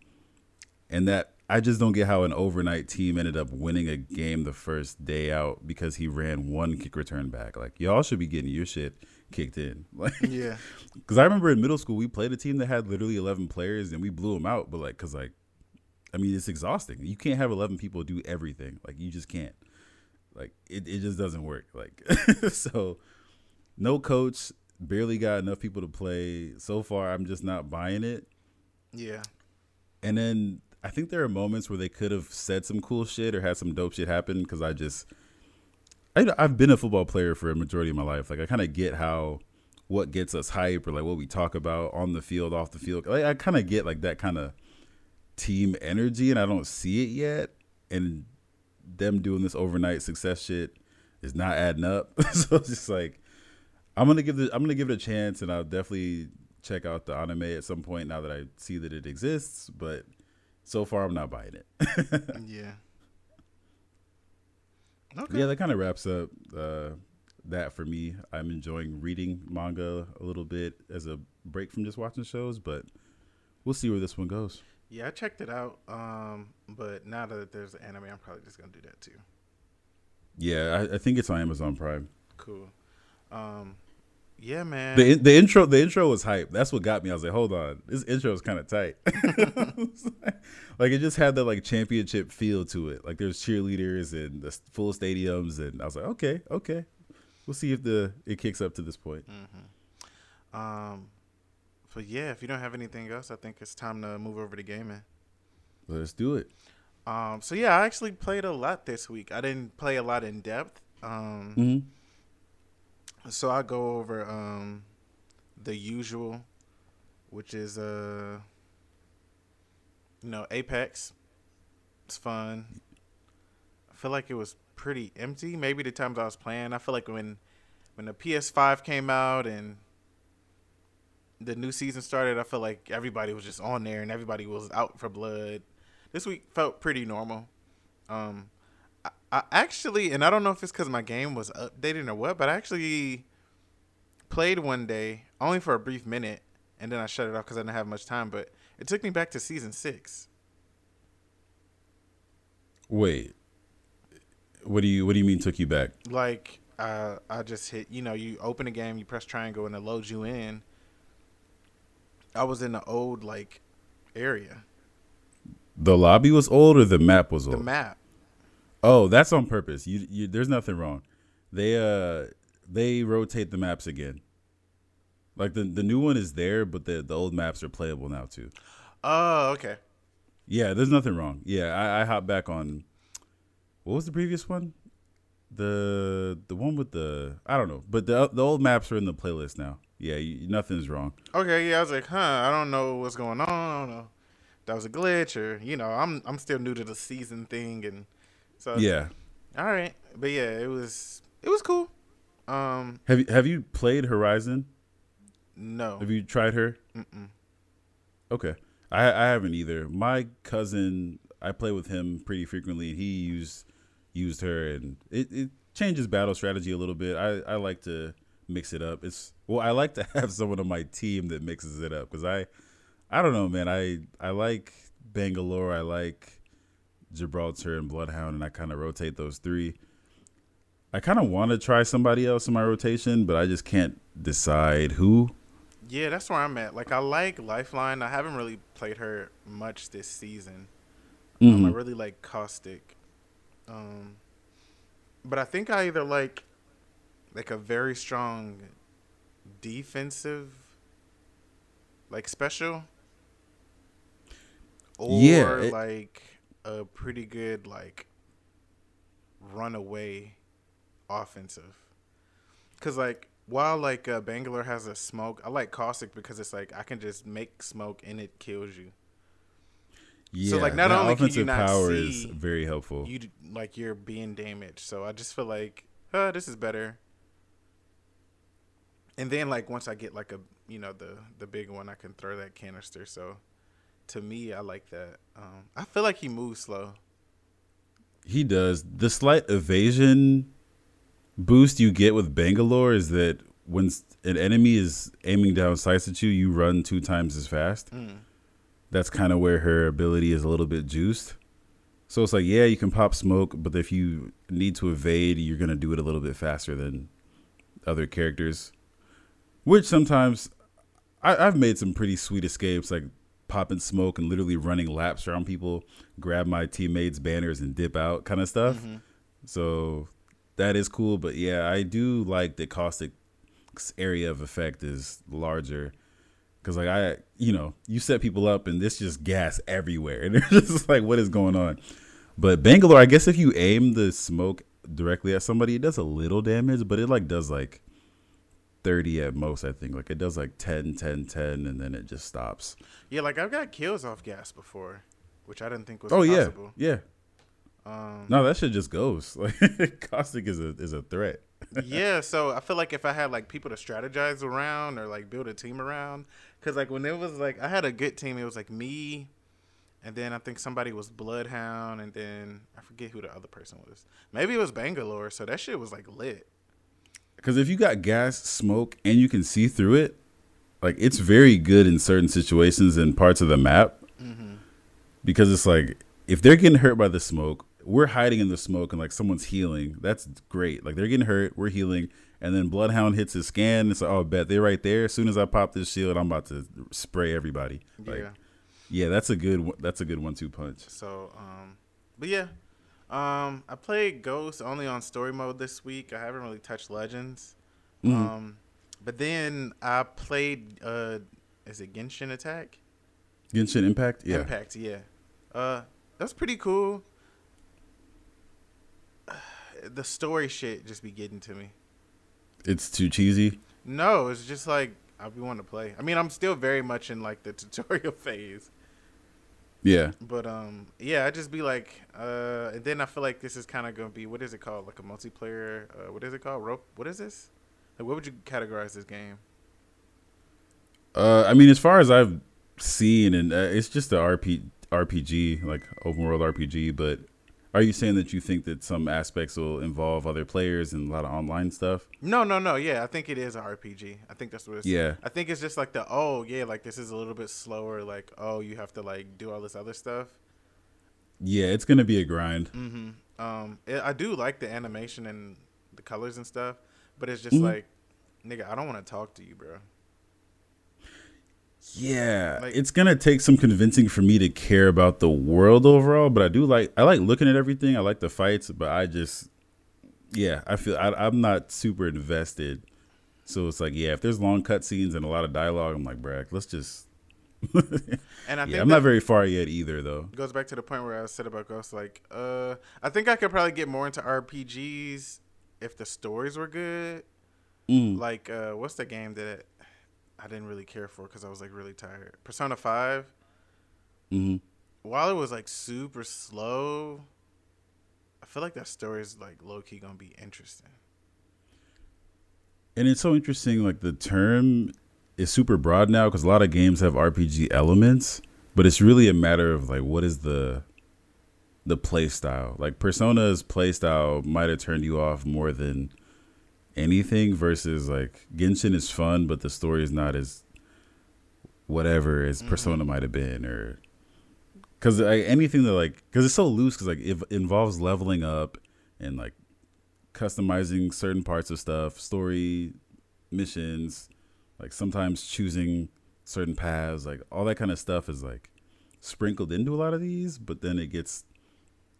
And that i just don't get how an overnight team ended up winning a game the first day out because he ran one kick return back like y'all should be getting your shit kicked in like Yeah. because I remember in middle school we played a team that had literally eleven players and we blew them out. But like, cause like, I mean, it's exhausting. You can't have eleven people do everything. Like, you just can't. Like, it it just doesn't work. Like, so no coach, barely got enough people to play. So far, I'm just not buying it. Yeah. And then I think there are moments where they could have said some cool shit or had some dope shit happen because I just, I, I've been a football player for a majority of my life. Like I kind of get how what gets us hype or like what we talk about on the field, off the field. Like I kind of get like that kind of team energy, and I don't see it yet. And them doing this overnight success shit is not adding up. so it's just like I'm gonna give the I'm gonna give it a chance, and I'll definitely check out the anime at some point now that I see that it exists. But so far, I'm not buying it. Yeah. Okay. yeah, that kind of wraps up uh, that for me. I'm enjoying reading manga a little bit as a break from just watching shows, but we'll see where this one goes. Yeah, I checked it out. Um, but now that there's an anime, I'm probably just gonna do that too. Yeah, I, I think it's on Amazon Prime. Cool. Um, yeah, man. The the intro the intro was hype. That's what got me. I was like, hold on, this intro is kind of tight. like it just had that like championship feel to it. Like there's cheerleaders and the full stadiums, and I was like, okay, okay, we'll see if the it kicks up to this point. um, but yeah, if you don't have anything else, I think it's time to move over to gaming. Let's do it. Um, so yeah, I actually played a lot this week. I didn't play a lot in depth. Um, hmm so I go over um the usual, which is uh you know Apex. It's fun. I feel like it was pretty empty. Maybe the times I was playing, I feel like when when the PS5 came out and the new season started, I feel like everybody was just on there and everybody was out for blood. This week felt pretty normal. Um, I, actually, and I don't know if it's because my game was updating or what, but I actually played one day only for a brief minute, and then I shut it off because I didn't have much time. But it took me back to season six. Wait. What do you What do you mean took you back? Like, uh, I just hit. You know, you open a game, you press triangle, and it loads you in. I was in the old like area, The lobby was old or the map was old. the map. Oh, that's on purpose. You, you there's nothing wrong. They uh they rotate the maps again. Like the the new one is there, but the the old maps are playable now too. Oh, okay. Yeah, there's nothing wrong. Yeah, I, I hopped back on. What was the previous one? The the one with the I don't know, but the the old maps are in the playlist now. Yeah, you, nothing's wrong. Okay, yeah, I was like, huh, I don't know what's going on. I don't know. That was a glitch, or you know, I'm I'm still new to the season thing, and so Yeah. all right, but yeah, it was it was cool. Um, Have you have you played Horizon? no, Have you tried her? Mm-mm. Okay, I I haven't either. My cousin, I play with him pretty frequently. and He used used her, and it, it changes battle strategy a little bit. I I like to mix it up. It's well, I like to have someone on my team that mixes it up because I I don't know, man. I I like Bangalore. I like Gibraltar and Bloodhound, and I kind of rotate those three. I kind of want to try somebody else in my rotation, but I just can't decide who. yeah, that's where I'm at. Like, I like Lifeline. I haven't really played her much this season. Um, I Mhm. really like Caustic. Um, but I think I either like like a very strong defensive like special or Yeah, it- like a pretty good like runaway offensive. Cuz like while like uh, Bangalore has a smoke, I like Caustic because it's like I can just make smoke and it kills you. Yeah, So, like, not only can you not power see, is very helpful. you like you're being damaged. So I just feel like, uh, this is better. And then like once I get like a you know the the big one, I can throw that canister. So to me, I like that. Um, I feel like he moves slow. He does. The slight evasion boost you get with Bangalore is that when an enemy is aiming down sights at you, you run two times as fast. Mm. That's kind of where her ability is a little bit juiced. So it's like, yeah, you can pop smoke, but if you need to evade, you're going to do it a little bit faster than other characters. Which sometimes I, I've made some pretty sweet escapes, like popping smoke and literally running laps around people, grab my teammates' banners and dip out kind of stuff. Mm-hmm. So that is cool. But yeah, I do like the caustic's area of effect is larger. Cause like I, you know, you set people up and this just gas everywhere, and it's just like, what is going on? But Bangalore, I guess if you aim the smoke directly at somebody, it does a little damage, but it like does like 30 at most, I think. Like it does like 10, 10, 10, and then it just stops. Yeah, like I've got kills off gas before, which I didn't think was Oh yeah, yeah. Um, No, that shit just goes. Like caustic is a is a threat. yeah, so I feel like if I had like people to strategize around or like build a team around, because like when it was like I had a good team, it was like me, and then I think somebody was Bloodhound, and then I forget who the other person was. Maybe it was Bangalore. So that shit was like lit. Because if you got gas, smoke, and you can see through it, like it's very good in certain situations and parts of the map. Because it's like if they're getting hurt by the smoke, we're hiding in the smoke and like someone's healing. That's great. Like they're getting hurt, we're healing, and then Bloodhound hits his scan. It's like, oh, bet they're right there. As soon as I pop this shield, I'm about to spray everybody. Like, Yeah. yeah, that's a good. one- That's a good one-two punch. So, um, but yeah, um, I played Ghost only on story mode this week. I haven't really touched Legends. Um, but then I played. Uh, is it Genshin Attack? Genshin Impact. Yeah. Impact, yeah. Uh, that's pretty cool. The story shit just be getting to me. It's too cheesy. No, it's just like I be wanting to play. I mean, I'm still very much in like the tutorial phase, Yeah. but um, yeah, I just be like, uh, and then I feel like this is kind of gonna be what is it called? Like a multiplayer. Uh, what is it called? Rope. What is this? Like, what would you categorize this game? Uh, I mean, as far as I've seen, and uh, it's just a RP, RPG, like open world RPG, but Are you saying that you think that some aspects will involve other players and a lot of online stuff? No, no, no. Yeah, I think it is a RPG. I think that's what it's. Yeah. I think it's just like the oh yeah, like this is a little bit slower. Like oh, you have to like do all this other stuff. Yeah, it's gonna be a grind. Mm-hmm. Um, it, I do like the animation and the colors and stuff, but it's just Mhm. like, nigga, I don't want to talk to you, bro. Yeah, Like- it's gonna take some convincing for me to care about the world overall. But I do like I like looking at everything. I like the fights, but I just yeah, I feel I, I'm not super invested. So it's like yeah, if there's long cutscenes and a lot of dialogue, I'm like, Brack, let's just. And I think yeah, I'm not very far yet either, though. goes back to the point where I said about Ghost. Like, uh, I think I could probably get more into RPGs if the stories were good. Mm. Like, uh, what's the game that I didn't really care for because I was like really tired? Persona Five. hmm While it was like super slow, I feel like that story is like low key gonna be interesting. And it's so interesting. Like the term is super broad now because a lot of games have RPG elements, but it's really a matter of like what is the the play style. Like Persona's play style might have turned you off more than anything versus like Genshin is fun, but the story is not as whatever as mm-hmm. Persona might have been or because like, anything that like because it's so loose because like it involves leveling up and like customizing certain parts of stuff, story missions, like sometimes choosing certain paths, like all that kind of stuff is like sprinkled into a lot of these, but then it gets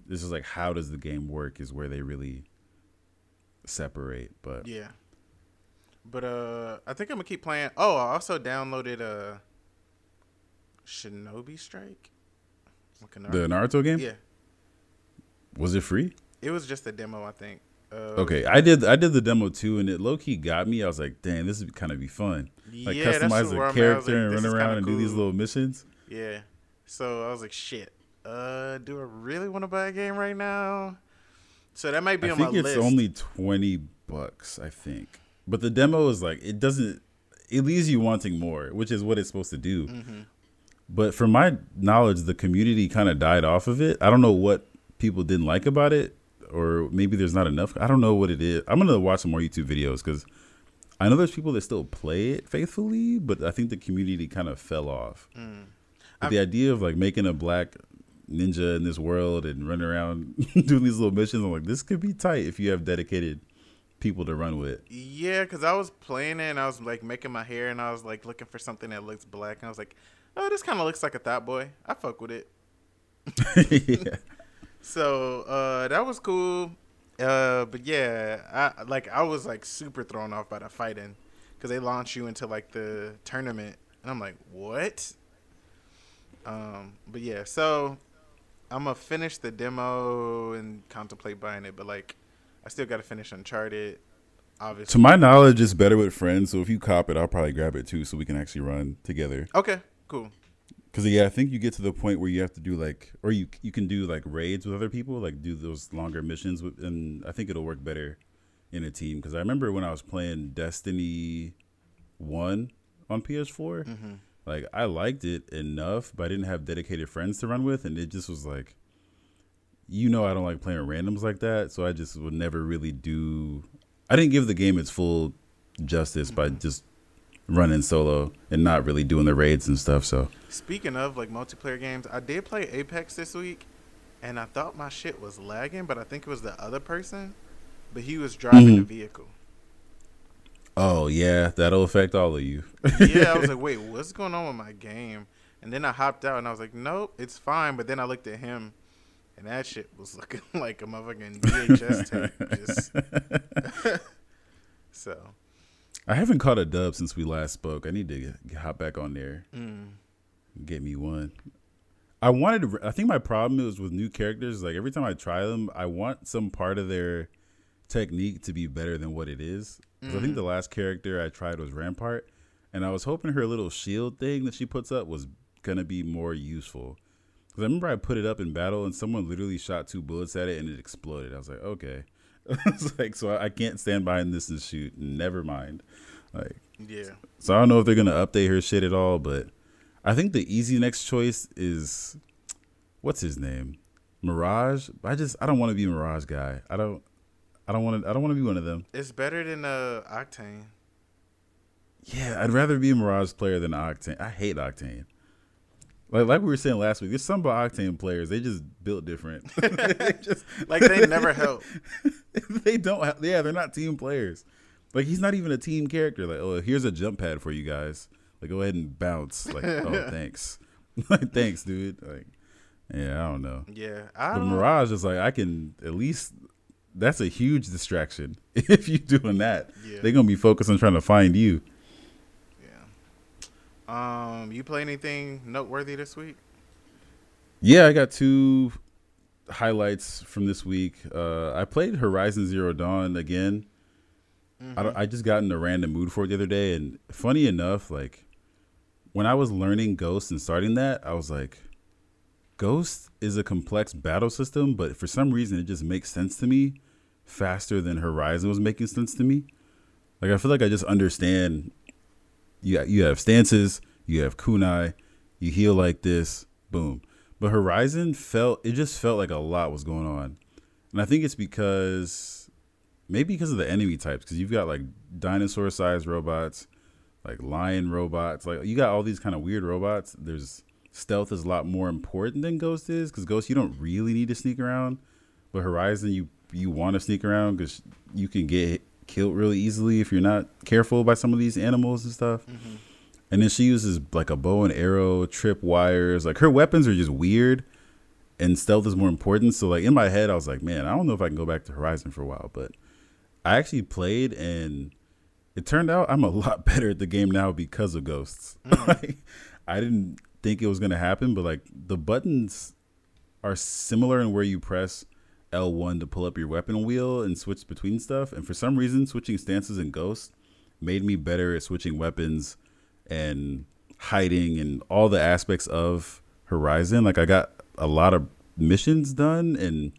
this is like how does the game work is where they really separate. But Yeah. But uh, I think I'm gonna keep playing. Oh, I also downloaded uh, Shinobi Striker. The Naruto game Yeah, was it free? it was just a demo, I think. Uh, Okay, I did I did the demo too, and it low key got me. I was like, damn, this would kind of be fun. Like yeah, customize a I'm at. I was character like, and run around and do these little missions. Yeah. So I was like, shit. Uh, do I really want to buy a game right now? So that might be I on think it's only twenty bucks. I think, but the demo is like it doesn't. It leaves you wanting more, which is what it's supposed to do. Mm-hmm. But from my knowledge, the community kind of died off of it. I don't know what people didn't like about it, or maybe there's not enough. I don't know what it is. I'm gonna watch some more YouTube videos because I know there's people that still play it faithfully, but I think the community kind of fell off. Mm. The idea of like making a black ninja in this world and running around doing these little missions, I'm like, this could be tight if you have dedicated people to run with. Yeah, because I was playing it and I was like making my hair and I was like looking for something that looks black and I was like, oh, this kind of looks like a Thought Boy. I fuck with it. yeah. So uh, that was cool. Uh, but yeah, I like I was like super thrown off by the fighting because they launch you into like the tournament and I'm like, what? Um, but yeah, so I'm gonna finish the demo and contemplate buying it, but like I still gotta finish Uncharted. Obviously. To my knowledge, it's better with friends. So if you cop it, I'll probably grab it too, so we can actually run together. Okay, cool. Because yeah, I think you get to the point where you have to do like, or you you can do like raids with other people, like do those longer missions, with, and I think it'll work better in a team. Because I remember when I was playing Destiny One on PS4, Mm-hmm. Like I liked it enough, but I didn't have dedicated friends to run with, and it just was like, you know, I don't like playing randoms like that, so I just would never really do. I didn't give the game its full justice by just running solo and not really doing the raids and stuff. So Speaking of like multiplayer games, I did play Apex this week, and I thought my shit was lagging, but I think it was the other person, but he was driving the Mhm. vehicle. Oh yeah, that'll affect all of you. yeah, I was like, wait, what's going on with my game? And then I hopped out and I was like, nope, it's fine. But then I looked at him, and that shit was looking like a motherfucking VHS tape. Just so, I haven't caught a dub since we last spoke. I need to get, hop back on there, mm, get me one. I wanted. To, I think my problem is with new characters. Like every time I try them, I want some part of their technique to be better than what it is. 'Cause I think the mm. last character I tried was Rampart, and I was hoping her little shield thing that she puts up was gonna be more useful. Because I remember I put it up in battle, and someone literally shot two bullets at it, and it exploded. I was like, okay. it's like so I can't stand behind this and shoot. Never mind. Like yeah, so I don't know if they're gonna update her shit at all, but I think the easy next choice is what's his name, Mirage. I just I don't want to be a Mirage guy. I don't I don't want to I don't want to be one of them. It's better than uh Octane. Yeah, I'd rather be a Mirage player than Octane. I hate Octane. Like like we were saying last week, there's some about Octane players. They just built different. just Like they never help. they don't. Have, yeah, they're not team players. Like he's not even a team character. Like oh, here's a jump pad for you guys. Like go ahead and bounce. Like oh thanks, like thanks, dude. Like yeah, I don't know. Yeah, I But. Mirage is like I can at least. That's a huge distraction if you're doing that. Yeah. They're gonna be focused on trying to find you. Yeah. Um, you play anything noteworthy this week? Yeah, I got two highlights from this week. Uh, I played Horizon Zero Dawn again. I, don't, I just got in a random mood for it the other day, and funny enough, like when I was learning Ghost and starting that, I was like, Ghost is a complex battle system, but for some reason, it just makes sense to me faster than Horizon was making sense to me. Like I feel like I just understand. You you have stances, you have kunai, you heal like this, boom. But Horizon felt it just felt like a lot was going on, and I think it's because maybe because of the enemy types. Because you've got like dinosaur-sized robots, like lion robots, like you got all these kind of weird robots. There's stealth is a lot more important than Ghost is because Ghost you don't really need to sneak around, but Horizon you you want to sneak around because you can get killed really easily if you're not careful by some of these animals and stuff. Mm-hmm. And then she uses like a bow and arrow, trip wires. Like her weapons are just weird, and stealth is more important. So like in my head, I was like, man, I don't know if I can go back to Horizon for a while. But I actually played, and it turned out I'm a lot better at the game now because of ghosts. Mm. like I didn't think it was gonna happen, but like the buttons are similar in where you press L1 to pull up your weapon wheel and switch between stuff. And for some reason, switching stances in Ghost made me better at switching weapons and hiding and all the aspects of Horizon. Like I got a lot of missions done and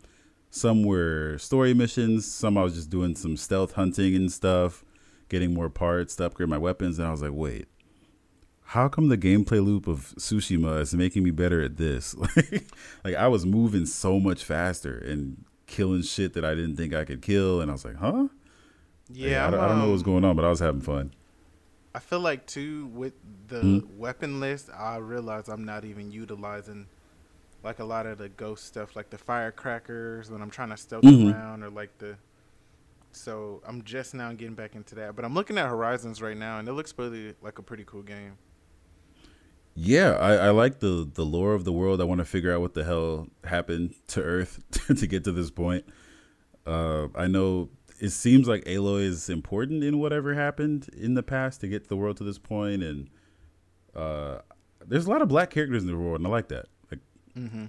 some were story missions, some I was just doing some stealth hunting and stuff, getting more parts to upgrade my weapons and I was like, "Wait, how come the gameplay loop of Tsushima is making me better at this? Like, like I was moving so much faster and killing shit that I didn't think I could kill, and I was like, huh? Yeah, I, don't, I don't know what was um, going on, but I was having fun. I feel like too with the Hmm? weapon list, I realize I'm not even utilizing like a lot of the ghost stuff, like the firecrackers when I'm trying to stealth Mhm. around, or like the. So I'm just now getting back into that, but I'm looking at Horizons right now, and it looks pretty like a pretty cool game. Yeah, I, I like the the lore of the world. I want to figure out what the hell happened to Earth to get to this point. Uh, I know it seems like Aloy is important in whatever happened in the past to get the world to this point, and uh, there's a lot of black characters in the world, and I like that. Like, Mm-hmm.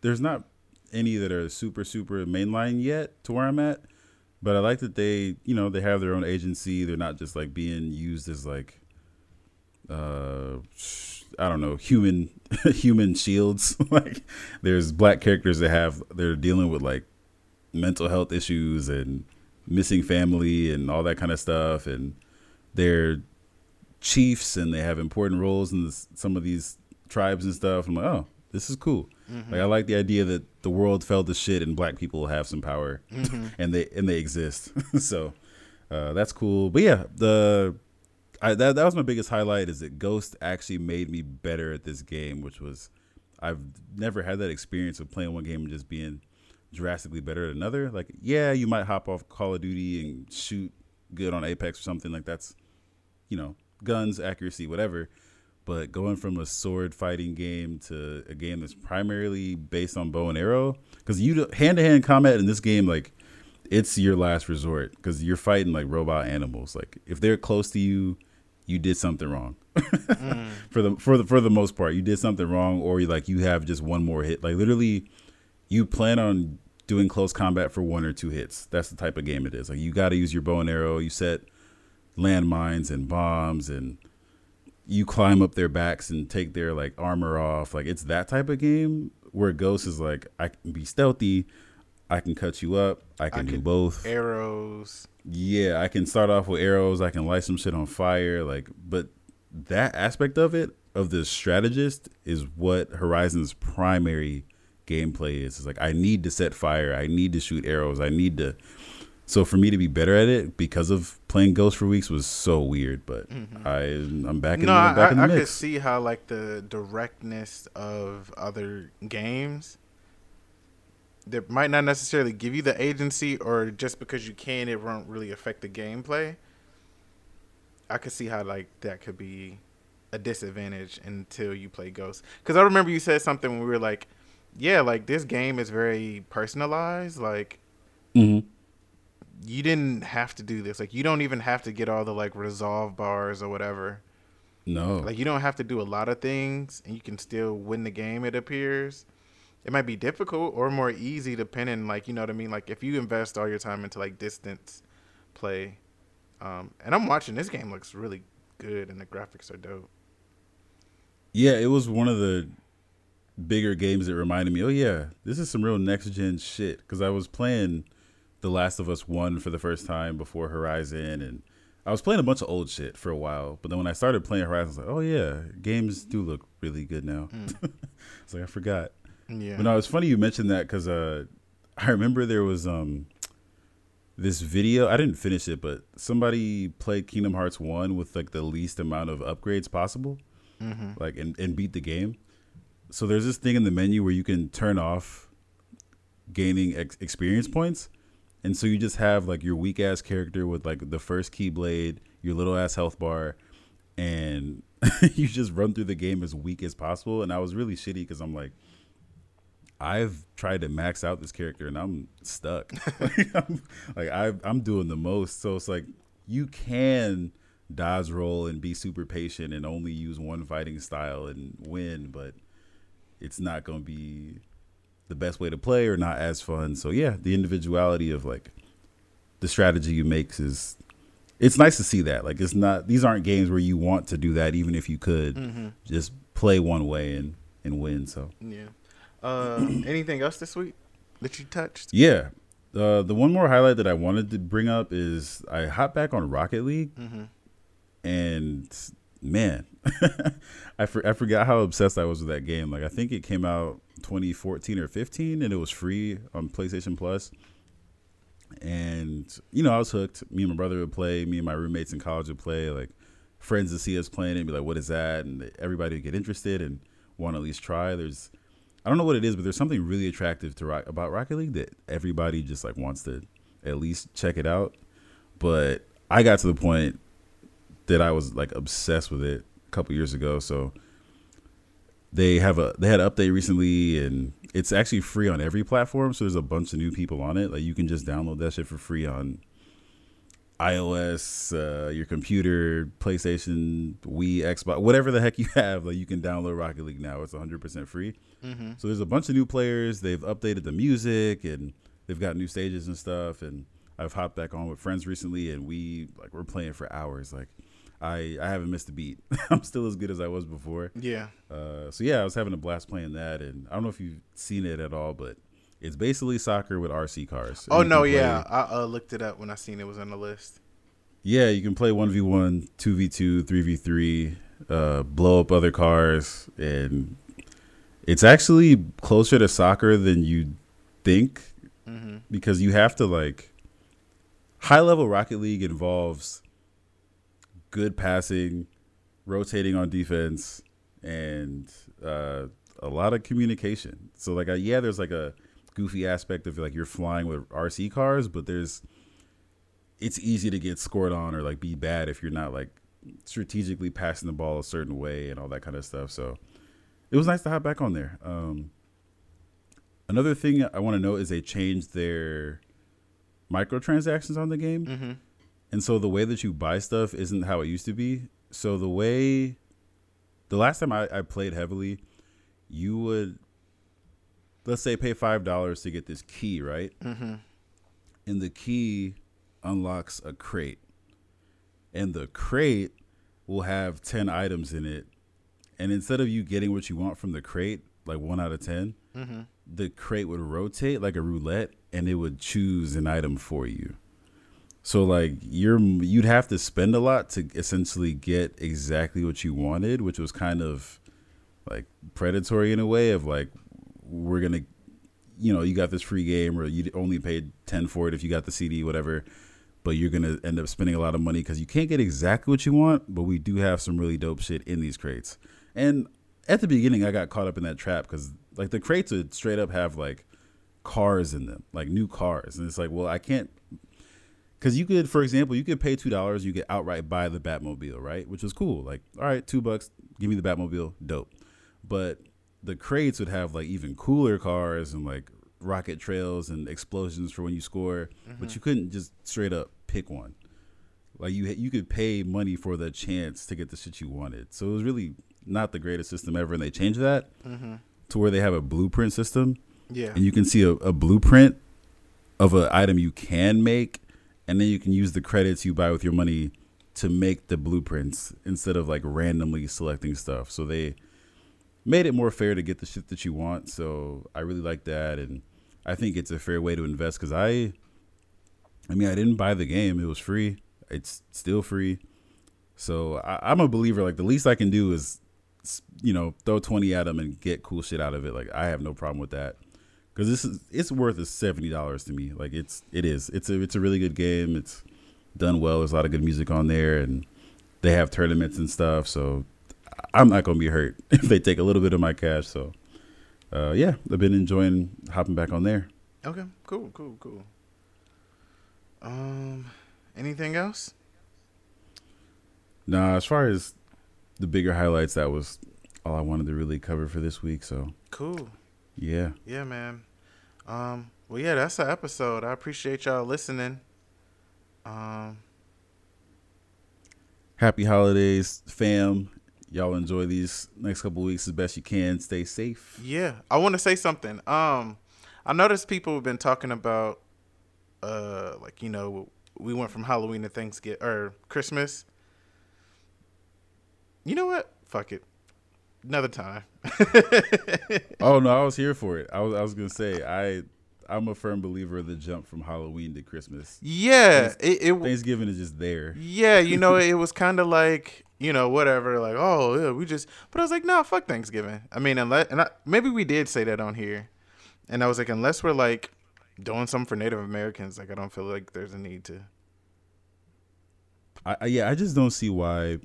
there's not any that are super super mainline yet to where I'm at, but I like that they you know they have their own agency. They're not just like being used as like uh I don't know human human shields. like there's black characters that have they're dealing with like mental health issues and missing family and all that kind of stuff and they're chiefs and they have important roles in this, some of these tribes and stuff. I'm like, oh, this is cool. Like I like the idea that the world fell to shit and black people have some power and they and they exist. so uh, that's cool. But yeah, the I, that that was my biggest highlight is that Ghost actually made me better at this game, which was I've never had that experience of playing one game and just being drastically better at another. Like, yeah, you might hop off Call of Duty and shoot good on Apex or something like that's, you know, guns, accuracy, whatever. But going from a sword fighting game to a game that's primarily based on bow and arrow, because you hand to hand combat in this game, like, it's your last resort because you're fighting like robot animals. Like, if they're close to you, you did something wrong. Mm. for the for the for the most part, you did something wrong, or you like you have just one more hit. Like literally, you plan on doing close combat for one or two hits. That's the type of game it is. Like you got to use your bow and arrow. You set landmines and bombs, and you climb up their backs and take their like armor off. Like it's that type of game where Ghost is like I can be stealthy. I can cut you up. I can do can- both. Arrows. Yeah, I can start off with arrows. I can light some shit on fire. Like, but that aspect of it, of the strategist, is what Horizon's primary gameplay is. It's like I need to set fire, I need to shoot arrows, I need to. So for me to be better at it because of playing Ghost for weeks was so weird, but mm-hmm. I I'm back in no, the, I, back in the I, I could see how like the directness of other games that might not necessarily give you the agency, or just because you can, it won't really affect the gameplay. I could see how like that could be a disadvantage until you play Ghost. Because I remember you said something when we were like, "Yeah, like this game is very personalized. Like hmm you didn't have to do this. Like you don't even have to get all the like resolve bars or whatever." No, Like you don't have to do a lot of things, and you can still win the game. It appears. It might be difficult or more easy depending, like you know what I mean. Like if you invest all your time into like distance play, um, and I'm watching this game looks really good, and the graphics are dope. Yeah, it was one of the bigger games that reminded me, oh yeah, this is some real next gen shit. Because I was playing The Last of Us One for the first time before Horizon, and I was playing a bunch of old shit for a while. But then when I started playing Horizon, I was like, oh yeah, games do look really good now. it's like I forgot. Yeah, But no, it's funny you mentioned that because uh, I remember there was um this video. I didn't finish it, but somebody played Kingdom Hearts One with like the least amount of upgrades possible, like and, and beat the game. So there's this thing in the menu where you can turn off gaining ex- experience points, and so you just have like your weak ass character with like the first keyblade, your little ass health bar, and you just run through the game as weak as possible. And I was really shitty because I'm like. I've tried to max out this character and I'm stuck. like, I'm, like I, I'm doing the most, so it's like you can dodge roll and be super patient and only use one fighting style and win, but it's not going to be the best way to play or not as fun. So yeah, the individuality of like the strategy you makes is it's nice to see that. Like it's not these aren't games where you want to do that even if you could mm-hmm. just play one way and and win. So yeah. Uh, anything else this week that you touched? yeah. Uh, the one more highlight that I wanted to bring up is I hop back on Rocket League, and man, I for, I forgot how obsessed I was with that game. Like I think it came out 2014 or 15, and it was free on PlayStation Plus. And you know, I was hooked. Me and my brother would play. Me and my roommates in college would play. Like friends would see us playing and be like, "What is that?" And everybody would get interested and want to at least try. There's I don't know what it is, but there's something really attractive to rock about Rocket League that everybody just like wants to at least check it out. But I got to the point that I was like obsessed with it a couple years ago. So they have a they had an update recently, and it's actually free on every platform. So there's a bunch of new people on it. Like you can just download that shit for free on iOS, uh, your computer, PlayStation, Wii, Xbox, whatever the heck you have. Like you can download Rocket League now. It's 100% free. So there's a bunch of new players. They've updated the music and they've got new stages and stuff. And I've hopped back on with friends recently, and we like we're playing for hours. Like I I haven't missed a beat. I'm still as good as I was before. Yeah. Uh, so yeah, I was having a blast playing that, and I don't know if you've seen it at all, but it's basically soccer with RC cars. Oh no, play- yeah. I uh, looked it up when I seen it was on the list. yeah, you can play one v one, two v two, three v three, uh, blow up other cars, and it's actually closer to soccer than you think because you have to like high level Rocket League involves good passing, rotating on defense, and uh, a lot of communication. So like, uh, yeah, there's like a goofy aspect of like you're flying with RC cars, but there's it's easy to get scored on or like be bad if you're not like strategically passing the ball a certain way and all that kind of stuff. So it was nice to hop back on there. Um, another thing I want to know is they changed their microtransactions on the game. And so the way that you buy stuff isn't how it used to be. So the way the last time I, I played heavily, you would let's say pay five dollars to get this key, right? Mm-hmm. And the key unlocks a crate, and the crate will have ten items in it. And instead of you getting what you want from the crate, like one out of 10 the crate would rotate like a roulette, and it would choose an item for you. So like you're you'd have to spend a lot to essentially get exactly what you wanted, which was kind of like predatory in a way of like we're gonna you know, you got this free game, or you only paid ten for it if you got the CD, whatever. But you're gonna end up spending a lot of money because you can't get exactly what you want. But we do have some really dope shit in these crates. And at the beginning, I got caught up in that trap because like the crates would straight up have like cars in them, like new cars, and it's like, well, I can't because you could, for example, you could pay two dollars, you could outright buy the Batmobile, right? Which was cool. Like, all right, two bucks, give me the Batmobile, dope. But the crates would have like even cooler cars and like rocket trails and explosions for when you score, but mm-hmm. you couldn't just straight up pick one. Like you, you could pay money for the chance to get the shit you wanted. So it was really not the greatest system ever, and they changed that mm-hmm. to where they have a blueprint system Yeah. and you can see a, a blueprint of an item you can make, and then you can use the credits you buy with your money to make the blueprints instead of like randomly selecting stuff. So they made it more fair to get the shit that you want. So I really like that, and I think it's a fair way to invest because I, I mean, I didn't buy the game; it was free. It's still free. So I, I'm a believer. Like the least I can do is, you know, throw twenty at them and get cool shit out of it. Like I have no problem with that because this is it's worth a seventy dollars to me. Like it's it is it's a it's a really good game. It's done well. There's a lot of good music on there, and they have tournaments and stuff. So I'm not gonna be hurt if they take a little bit of my cash. So uh, yeah, I've been enjoying hopping back on there. Okay. Cool. Cool. Cool. Um, anything else? Nah, as far as the bigger highlights, that was all I wanted to really cover for this week. So Cool. yeah, Yeah, man. Um, well, yeah, that's the episode. I appreciate y'all listening. Um, happy holidays, fam. Y'all enjoy these next couple weeks as best you can. Stay safe. yeah, I want to say something. Um, I noticed people have been talking about, uh, like you know, we went from Halloween to Thanksgiving or Christmas. You know what? Fuck it. Another time. Oh no, I was here for it. I was I was gonna say I I'm a firm believer of the jump from Halloween to Christmas. Yeah, it, it Thanksgiving is just there. Yeah, you know, it was kind of like, you know, whatever, like, oh, yeah, we just, but I was like, no, fuck Thanksgiving. I mean, unless, and I, maybe we did say that on here. And I was like, unless we're like doing something for Native Americans, like, I don't feel like there's a need to. I yeah, I just don't see why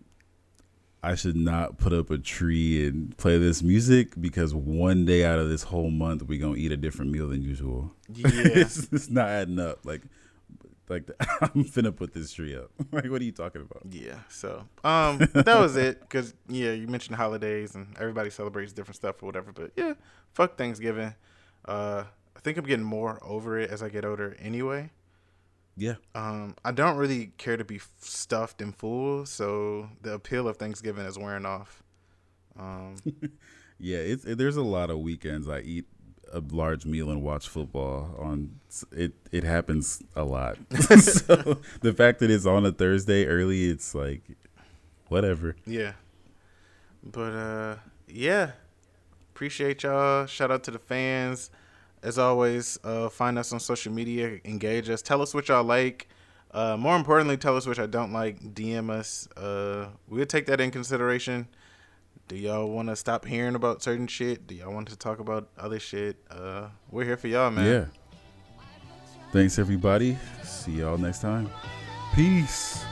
I should not put up a tree and play this music because one day out of this whole month we're gonna eat a different meal than usual. Yeah. it's, it's not adding up. Like, like I'm finna put this tree up. like, what are you talking about? Yeah. So, um, that was it. Cause yeah, you mentioned holidays and everybody celebrates different stuff or whatever. But yeah, fuck Thanksgiving. Uh, I think I'm getting more over it as I get older anyway. Yeah, Um, I don't really care to be stuffed and full, so the appeal of Thanksgiving is wearing off. Um, yeah. It's it, there's a lot of weekends I eat a large meal and watch football on. It it happens a lot. so the fact that it's on a Thursday early, it's like whatever. yeah, but uh, yeah, appreciate y'all. Shout out to the fans. As always, uh, find us on social media, engage us, tell us what y'all like. Uh, more importantly, tell us what y'all don't like. DM us. Uh, we'll take that in consideration. Do y'all want to stop hearing about certain shit? Do y'all want to talk about other shit? Uh, we're here for y'all, man. Yeah. Thanks everybody. See y'all next time. Peace.